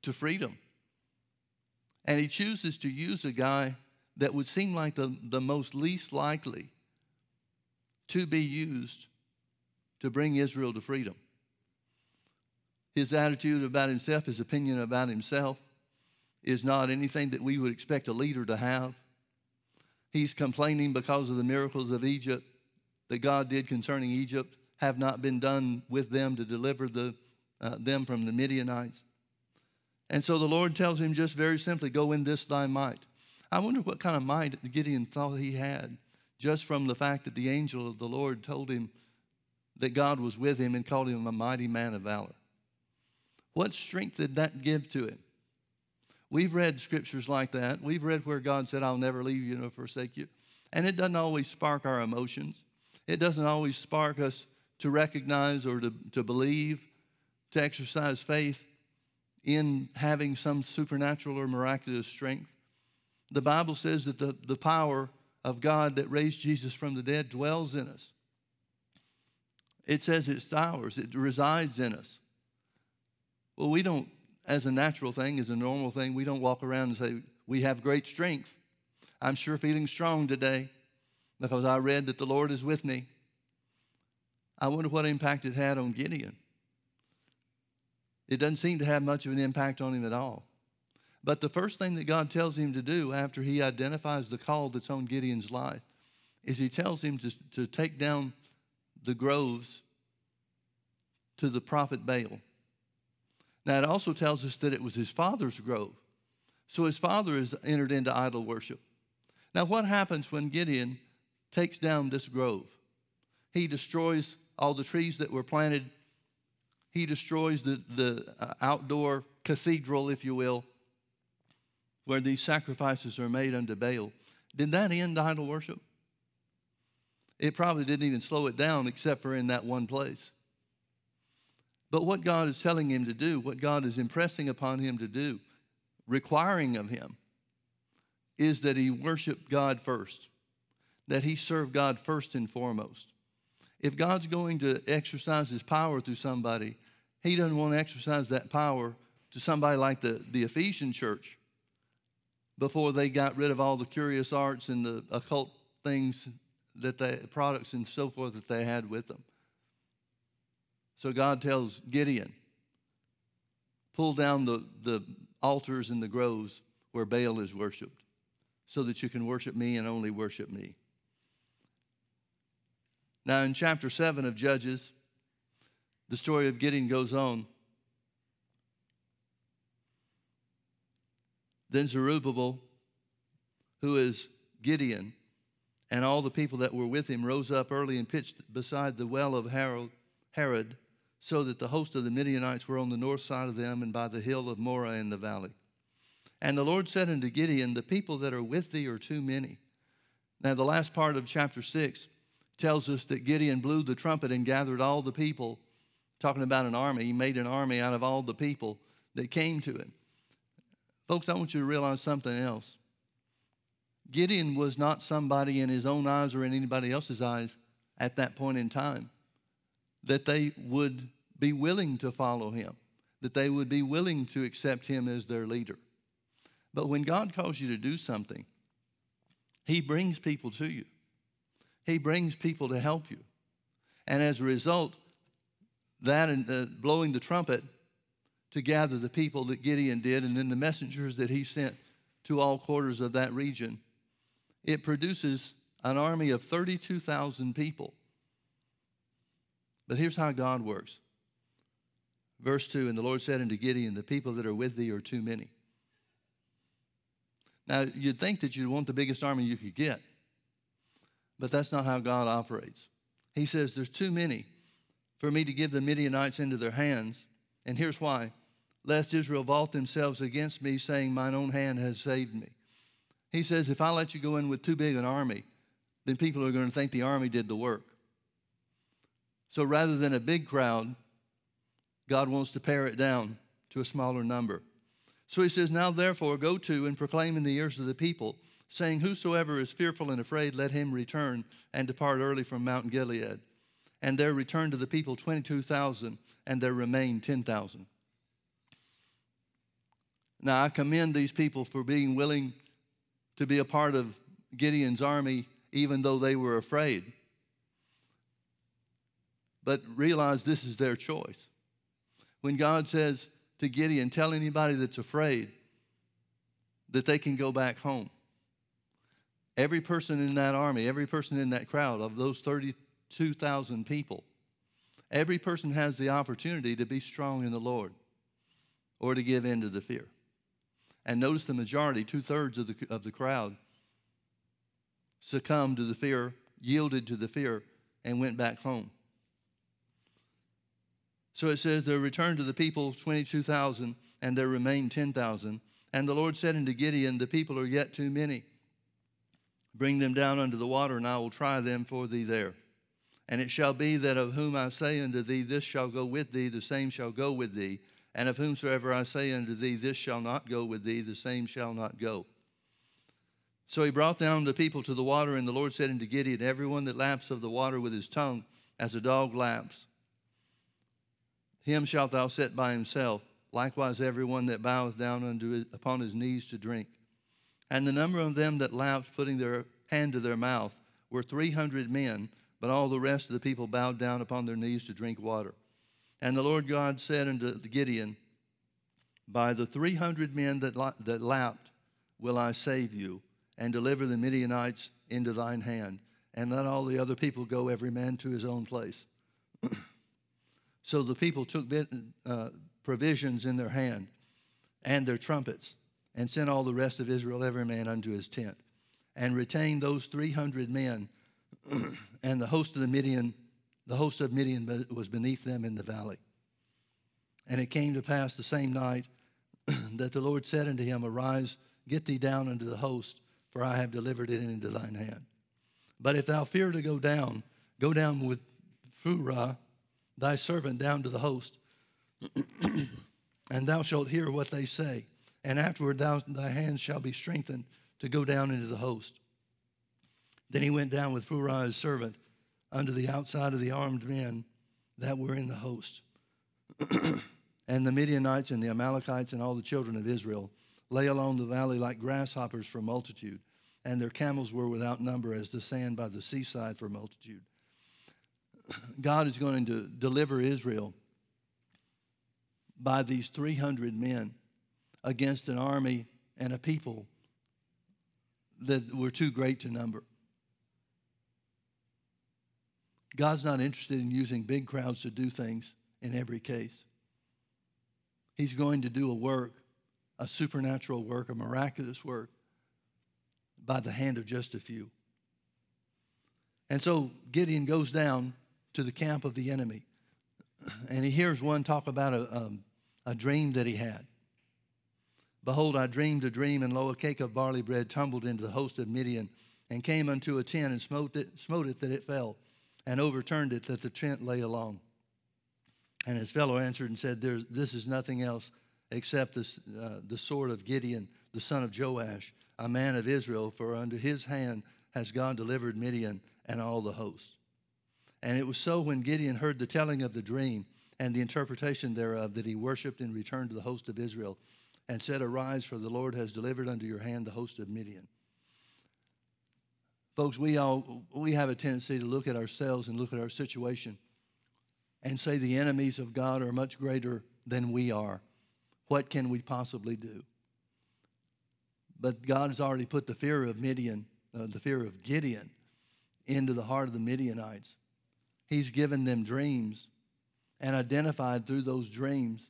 to freedom. And He chooses to use a guy that would seem like the, the most least likely to be used to bring Israel to freedom. His attitude about himself, his opinion about himself, is not anything that we would expect a leader to have. He's complaining because of the miracles of Egypt that God did concerning Egypt have not been done with them to deliver the, uh, them from the Midianites. And so the Lord tells him just very simply, Go in this thy might. I wonder what kind of might Gideon thought he had just from the fact that the angel of the Lord told him that God was with him and called him a mighty man of valor. What strength did that give to him? We've read scriptures like that. We've read where God said, I'll never leave you nor forsake you. And it doesn't always spark our emotions. It doesn't always spark us to recognize or to, to believe, to exercise faith in having some supernatural or miraculous strength. The Bible says that the, the power of God that raised Jesus from the dead dwells in us. It says it's ours, it resides in us. Well, we don't, as a natural thing, as a normal thing, we don't walk around and say, we have great strength. I'm sure feeling strong today because I read that the Lord is with me. I wonder what impact it had on Gideon. It doesn't seem to have much of an impact on him at all. But the first thing that God tells him to do after he identifies the call that's on Gideon's life is he tells him to, to take down the groves to the prophet Baal. Now, it also tells us that it was his father's grove. So his father is entered into idol worship. Now, what happens when Gideon takes down this grove? He destroys all the trees that were planted. He destroys the, the uh, outdoor cathedral, if you will, where these sacrifices are made unto Baal. Did that end idol worship? It probably didn't even slow it down except for in that one place. But what God is telling him to do, what God is impressing upon him to do, requiring of him, is that he worship God first, that he serve God first and foremost. If God's going to exercise his power through somebody, he doesn't want to exercise that power to somebody like the, the Ephesian church before they got rid of all the curious arts and the occult things that they products and so forth that they had with them. So God tells Gideon, pull down the, the altars and the groves where Baal is worshiped, so that you can worship me and only worship me. Now, in chapter 7 of Judges, the story of Gideon goes on. Then Zerubbabel, who is Gideon, and all the people that were with him rose up early and pitched beside the well of Harod, so that the host of the Midianites were on the north side of them and by the hill of Moreh in the valley. And the Lord said unto Gideon, The people that are with thee are too many. Now, the last part of chapter 6 tells us that Gideon blew the trumpet and gathered all the people, talking about an army. He made an army out of all the people that came to him. Folks, I want you to realize something else. Gideon was not somebody in his own eyes or in anybody else's eyes at that point in time that they would be willing to follow him, that they would be willing to accept him as their leader. But when God calls you to do something, he brings people to you. He brings people to help you. And as a result, that and uh, blowing the trumpet to gather the people that Gideon did, and then the messengers that he sent to all quarters of that region, it produces an army of 32,000 people. But here's how God works. Verse 2 And the Lord said unto Gideon, The people that are with thee are too many. Now, you'd think that you'd want the biggest army you could get, but that's not how God operates. He says, There's too many for me to give the Midianites into their hands. And here's why lest Israel vault themselves against me, saying, Mine own hand has saved me. He says, if I let you go in with too big an army, then people are going to think the army did the work. So rather than a big crowd, God wants to pare it down to a smaller number. So he says, Now therefore go to and proclaim in the ears of the people, saying, Whosoever is fearful and afraid, let him return and depart early from Mount Gilead. And there returned to the people 22,000, and there remained 10,000. Now I commend these people for being willing to be a part of Gideon's army, even though they were afraid. But realize this is their choice. When God says to Gideon, tell anybody that's afraid that they can go back home. Every person in that army, every person in that crowd of those 32,000 people, every person has the opportunity to be strong in the Lord or to give in to the fear. And notice the majority, two thirds of the, of the crowd, succumbed to the fear, yielded to the fear, and went back home. So it says, There returned to the people 22,000, and there remained 10,000. And the Lord said unto Gideon, The people are yet too many. Bring them down under the water, and I will try them for thee there. And it shall be that of whom I say unto thee, This shall go with thee, the same shall go with thee. And of whomsoever I say unto thee, This shall not go with thee, the same shall not go. So he brought down the people to the water, and the Lord said unto Gideon, Everyone that laps of the water with his tongue, as a dog laps, him shalt thou set by himself. Likewise, everyone that boweth down unto his, upon his knees to drink. And the number of them that lapped, putting their hand to their mouth, were three hundred men, but all the rest of the people bowed down upon their knees to drink water. And the Lord God said unto Gideon, By the three hundred men that, la- that lapped will I save you, and deliver the Midianites into thine hand, and let all the other people go, every man to his own place. so the people took uh, provisions in their hand and their trumpets, and sent all the rest of Israel, every man unto his tent, and retained those three hundred men, and the host of the Midian the host of Midian was beneath them in the valley. And it came to pass the same night that the Lord said unto him, Arise, get thee down unto the host, for I have delivered it into thine hand. But if thou fear to go down, go down with Phurah, thy servant, down to the host, and thou shalt hear what they say. And afterward thou, thy hands shall be strengthened to go down into the host. Then he went down with Phurah his servant unto the outside of the armed men that were in the host. and the Midianites and the Amalekites and all the children of Israel lay along the valley like grasshoppers for multitude, and their camels were without number as the sand by the seaside for multitude. God is going to deliver Israel by these 300 men against an army and a people that were too great to number. God's not interested in using big crowds to do things in every case. He's going to do a work, a supernatural work, a miraculous work by the hand of just a few. And so Gideon goes down to the camp of the enemy, and he hears one talk about a, um, a dream that he had. Behold, I dreamed a dream, and lo, a cake of barley bread tumbled into the host of Midian, and came unto a tent, and smote it, smote it that it fell, and overturned it that the tent lay along. And his fellow answered and said, This is nothing else except this, uh, the sword of Gideon, the son of Joash, a man of Israel, for unto his hand has God delivered Midian and all the host. And it was so when Gideon heard the telling of the dream and the interpretation thereof that he worshiped and returned to the host of Israel and said, Arise, for the Lord has delivered unto your hand the host of Midian. Folks, we all we have a tendency to look at ourselves and look at our situation and say the enemies of God are much greater than we are. What can we possibly do? But God has already put the fear of Midian, uh, the fear of Gideon, into the heart of the Midianites. He's given them dreams and identified through those dreams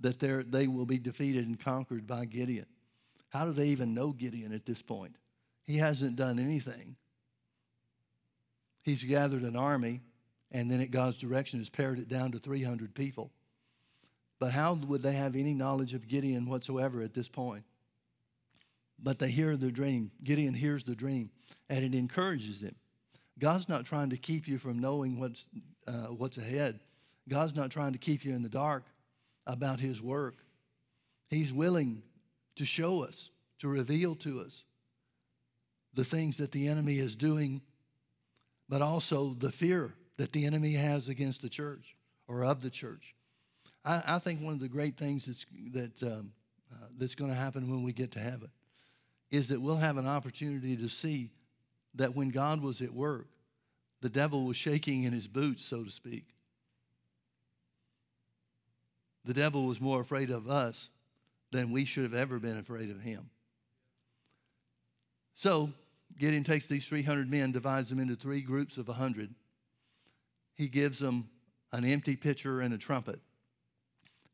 that they're, will be defeated and conquered by Gideon. How do they even know Gideon at this point? He hasn't done anything. He's gathered an army, and then at God's direction has pared it down to 300 people. But how would they have any knowledge of Gideon whatsoever at this point? But they hear the dream. Gideon hears the dream, and it encourages him. God's not trying to keep you from knowing what's, uh, what's ahead God's not trying to keep you in the dark about His work. He's willing to show us, to reveal to us the things that the enemy is doing, but also the fear that the enemy has against the church or of the church. I, I think one of the great things that's, that, um, uh, that's going to happen when we get to heaven is that we'll have an opportunity to see that when God was at work, the devil was shaking in his boots, so to speak. The devil was more afraid of us than we should have ever been afraid of him. So Gideon takes these 300 men, divides them into three groups of 100. He gives them an empty pitcher and a trumpet.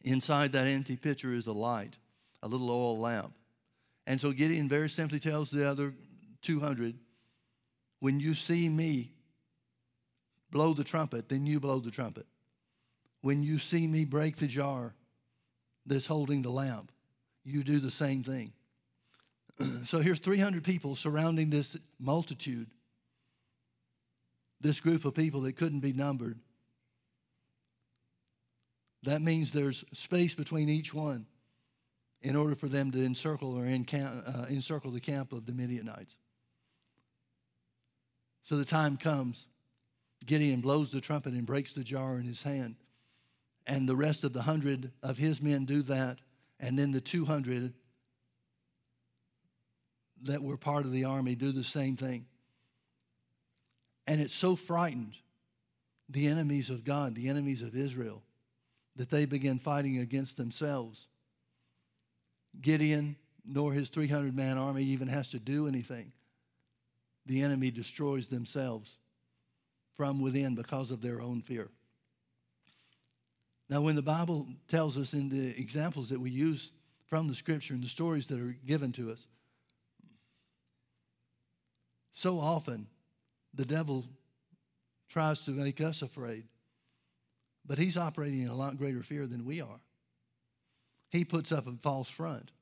Inside that empty pitcher is a light, a little oil lamp. And so Gideon very simply tells the other 200 when you see me blow the trumpet, then you blow the trumpet. When you see me break the jar that's holding the lamp, you do the same thing. so here's 300 people surrounding this multitude, this group of people that couldn't be numbered. That means there's space between each one in order for them to encircle or uh, encircle the camp of the Midianites. So the time comes. Gideon blows the trumpet and breaks the jar in his hand. And the rest of the hundred of his men do that. And then the 200 that were part of the army do the same thing. And it so frightened the enemies of God, the enemies of Israel, that they began fighting against themselves. Gideon, nor his 300 man army even has to do anything. The enemy destroys themselves from within because of their own fear. Now, when the Bible tells us in the examples that we use from the scripture and the stories that are given to us, so often the devil tries to make us afraid, but he's operating in a lot greater fear than we are. He puts up a false front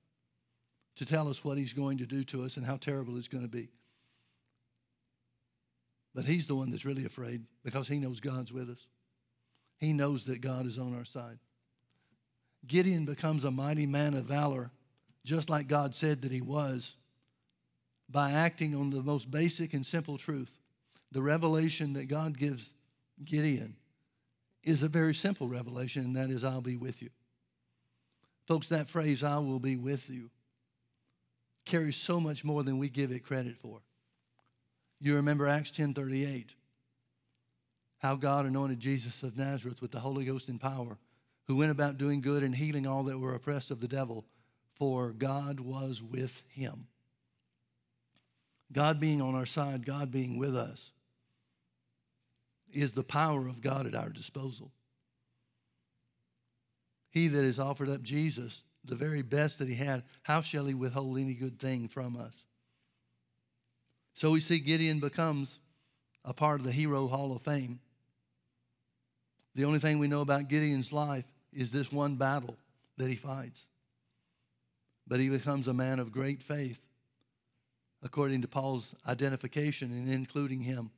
to tell us what he's going to do to us and how terrible it's going to be. But he's the one that's really afraid because he knows God's with us. He knows that God is on our side. Gideon becomes a mighty man of valor, just like God said that he was, by acting on the most basic and simple truth. The revelation that God gives Gideon is a very simple revelation, and that is, I'll be with you. Folks, that phrase, I will be with you, carries so much more than we give it credit for. You remember Acts 10:38, how God anointed Jesus of Nazareth with the Holy Ghost and power, who went about doing good and healing all that were oppressed of the devil, for God was with him. God being on our side, God being with us, is the power of God at our disposal. He that has offered up Jesus, the very best that he had, how shall he withhold any good thing from us? So we see Gideon becomes a part of the Hero Hall of Fame. The only thing we know about Gideon's life is this one battle that he fights. But he becomes a man of great faith, according to Paul's identification and including him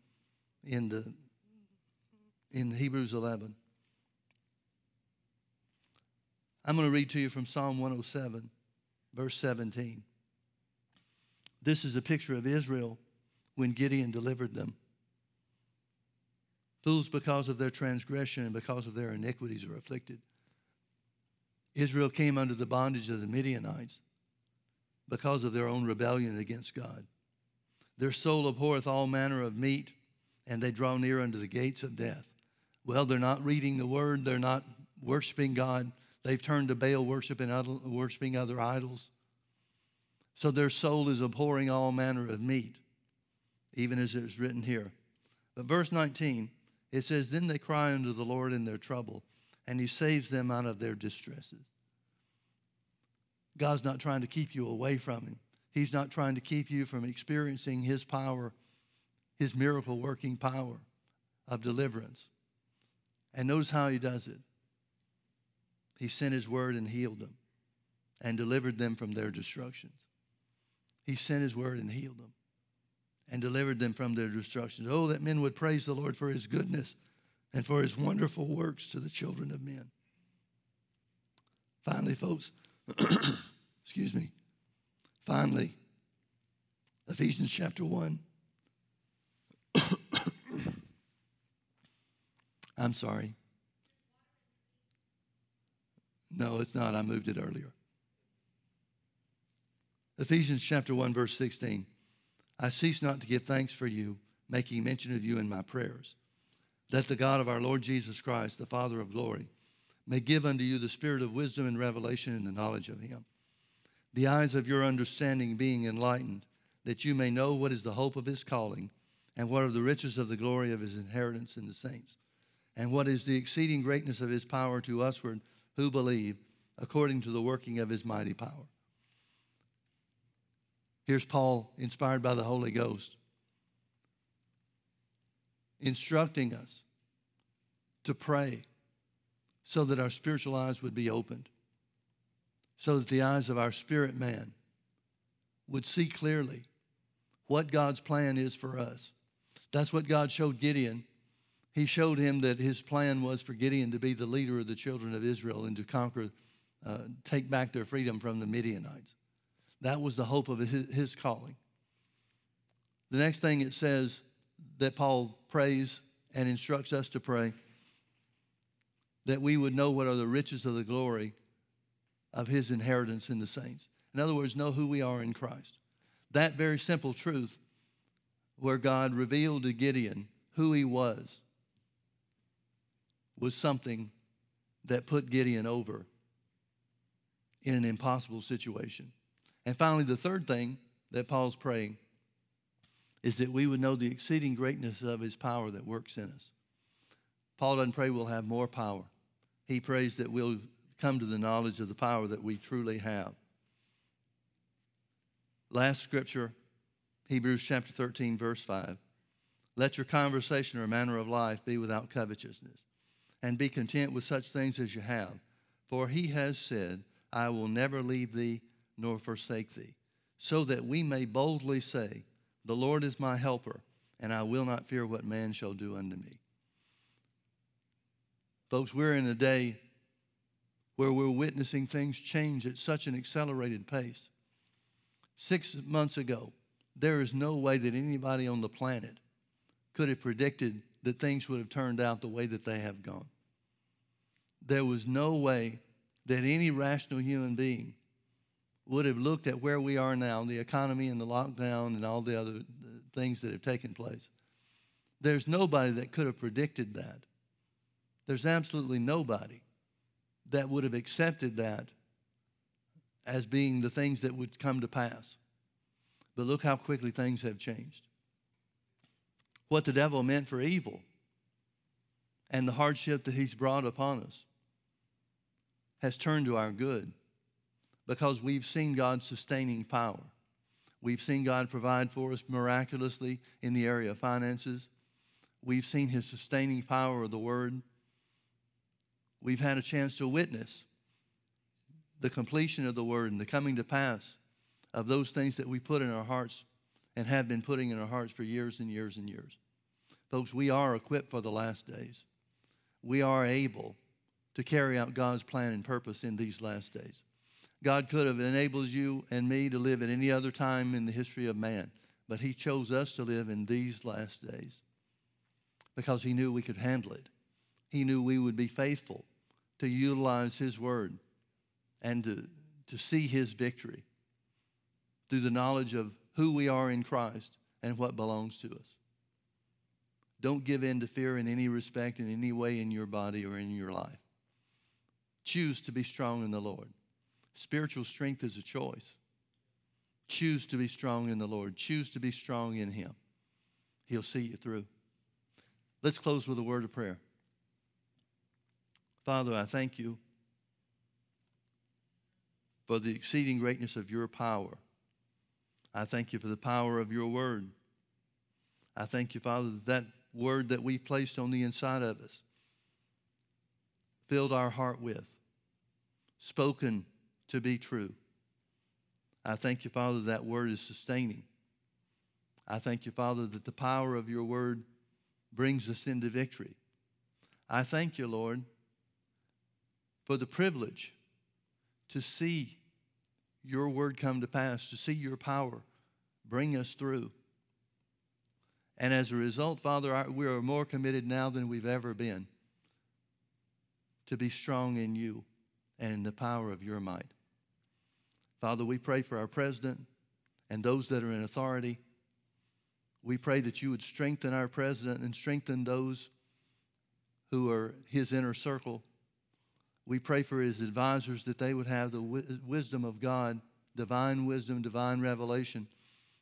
in, the, in Hebrews 11. I'm going to read to you from Psalm 107, verse 17. This is a picture of Israel when Gideon delivered them. Fools, because of their transgression and because of their iniquities, are afflicted. Israel came under the bondage of the Midianites because of their own rebellion against God. Their soul abhorreth all manner of meat, and they draw near unto the gates of death. Well, they're not reading the word, they're not worshiping God, They've turned to Baal worship and worshiping other idols. So their soul is abhorring all manner of meat, even as it is written here. But verse 19, it says, Then they cry unto the Lord in their trouble, and he saves them out of their distresses. God's not trying to keep you away from him. He's not trying to keep you from experiencing his power, his miracle working power of deliverance. And notice how he does it. He sent his word and healed them and delivered them from their destructions. He sent his word and healed them and delivered them from their destructions. Oh, that men would praise the Lord for his goodness and for his wonderful works to the children of men. Finally, folks, excuse me. Finally, Ephesians chapter 1. I'm sorry. No, it's not. I moved it earlier. Ephesians chapter 1, verse 16. I cease not to give thanks for you, making mention of you in my prayers, that the God of our Lord Jesus Christ, the Father of glory, may give unto you the spirit of wisdom and revelation in the knowledge of him, the eyes of your understanding being enlightened, that you may know what is the hope of his calling, and what are the riches of the glory of his inheritance in the saints, and what is the exceeding greatness of his power to usward who believe, according to the working of his mighty power. Here's Paul, inspired by the Holy Ghost, instructing us to pray so that our spiritual eyes would be opened, so that the eyes of our spirit man would see clearly what God's plan is for us. That's what God showed Gideon he showed him that his plan was for Gideon to be the leader of the children of Israel and to conquer, uh, take back their freedom from the Midianites. That was the hope of his, his calling. The next thing it says that Paul prays and instructs us to pray that we would know what are the riches of the glory of his inheritance in the saints. In other words, know who we are in Christ. That very simple truth, where God revealed to Gideon who he was was something that put Gideon over in an impossible situation. And finally, the third thing that Paul's praying is that we would know the exceeding greatness of his power that works in us. Paul doesn't pray we'll have more power. He prays that we'll come to the knowledge of the power that we truly have. Last scripture, Hebrews chapter 13, verse 5. Let your conversation or manner of life be without covetousness and be content with such things as you have. For he has said, I will never leave thee nor forsake thee, so that we may boldly say, The Lord is my helper, and I will not fear what man shall do unto me. Folks, we're in a day where we're witnessing things change at such an accelerated pace. Six months ago, there is no way that anybody on the planet could have predicted that things would have turned out the way that they have gone. There was no way that any rational human being would have looked at where we are now, the economy and the lockdown and all the other uh, things that have taken place. There's nobody that could have predicted that. There's absolutely nobody that would have accepted that as being the things that would come to pass. But look how quickly things have changed what the devil meant for evil and the hardship that he's brought upon us has turned to our good because we've seen God's sustaining power. We've seen God provide for us miraculously in the area of finances. We've seen his sustaining power of the word. We've had a chance to witness the completion of the word and the coming to pass of those things that we put in our hearts and have been putting in our hearts for years and years and years. Folks, we are equipped for the last days. We are able to carry out God's plan and purpose in these last days. God could have enabled you and me to live at any other time in the history of man, but He chose us to live in these last days because He knew we could handle it. He knew we would be faithful to utilize His word and to, to see His victory through the knowledge of who we are in Christ and what belongs to us. Don't give in to fear in any respect, in any way in your body or in your life. Choose to be strong in the Lord. Spiritual strength is a choice. Choose to be strong in the Lord. Choose to be strong in Him. He'll see you through. Let's close with a word of prayer. Father, I thank you for the exceeding greatness of your power I thank you for the power of your word. I thank you, Father, that that word that we've placed on the inside of us, filled our heart with, spoken to be true. I thank you, Father, that word is sustaining. I thank you, Father, that the power of your word brings us into victory. I thank you, Lord, for the privilege to see your word come to pass, to see your power bring us through. And as a result, Father, we are more committed now than we've ever been to be strong in you and in the power of your might. Father, we pray for our president and those that are in authority. We pray that you would strengthen our president and strengthen those who are his inner circle. We pray for his advisors that they would have the wi- wisdom of God, divine wisdom, divine revelation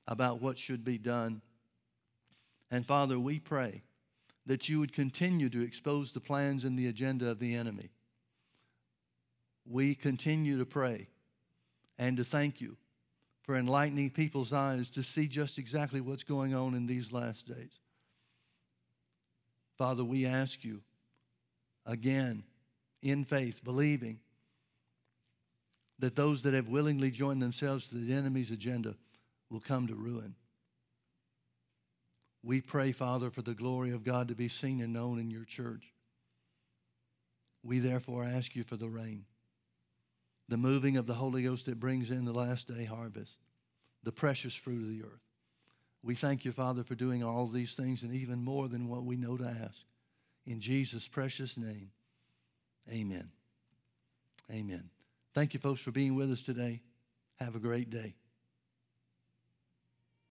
about what should be done. And Father, we pray that you would continue to expose the plans and the agenda of the enemy. We continue to pray and to thank you for enlightening people's eyes to see just exactly what's going on in these last days. Father, we ask you again in faith, believing that those that have willingly joined themselves to the enemy's agenda will come to ruin. We pray, Father, for the glory of God to be seen and known in your church. We therefore ask you for the rain, the moving of the Holy Ghost that brings in the last day harvest, the precious fruit of the earth. We thank you, Father, for doing all these things and even more than what we know to ask. In Jesus' precious name, amen. Amen. Thank you, folks, for being with us today. Have a great day.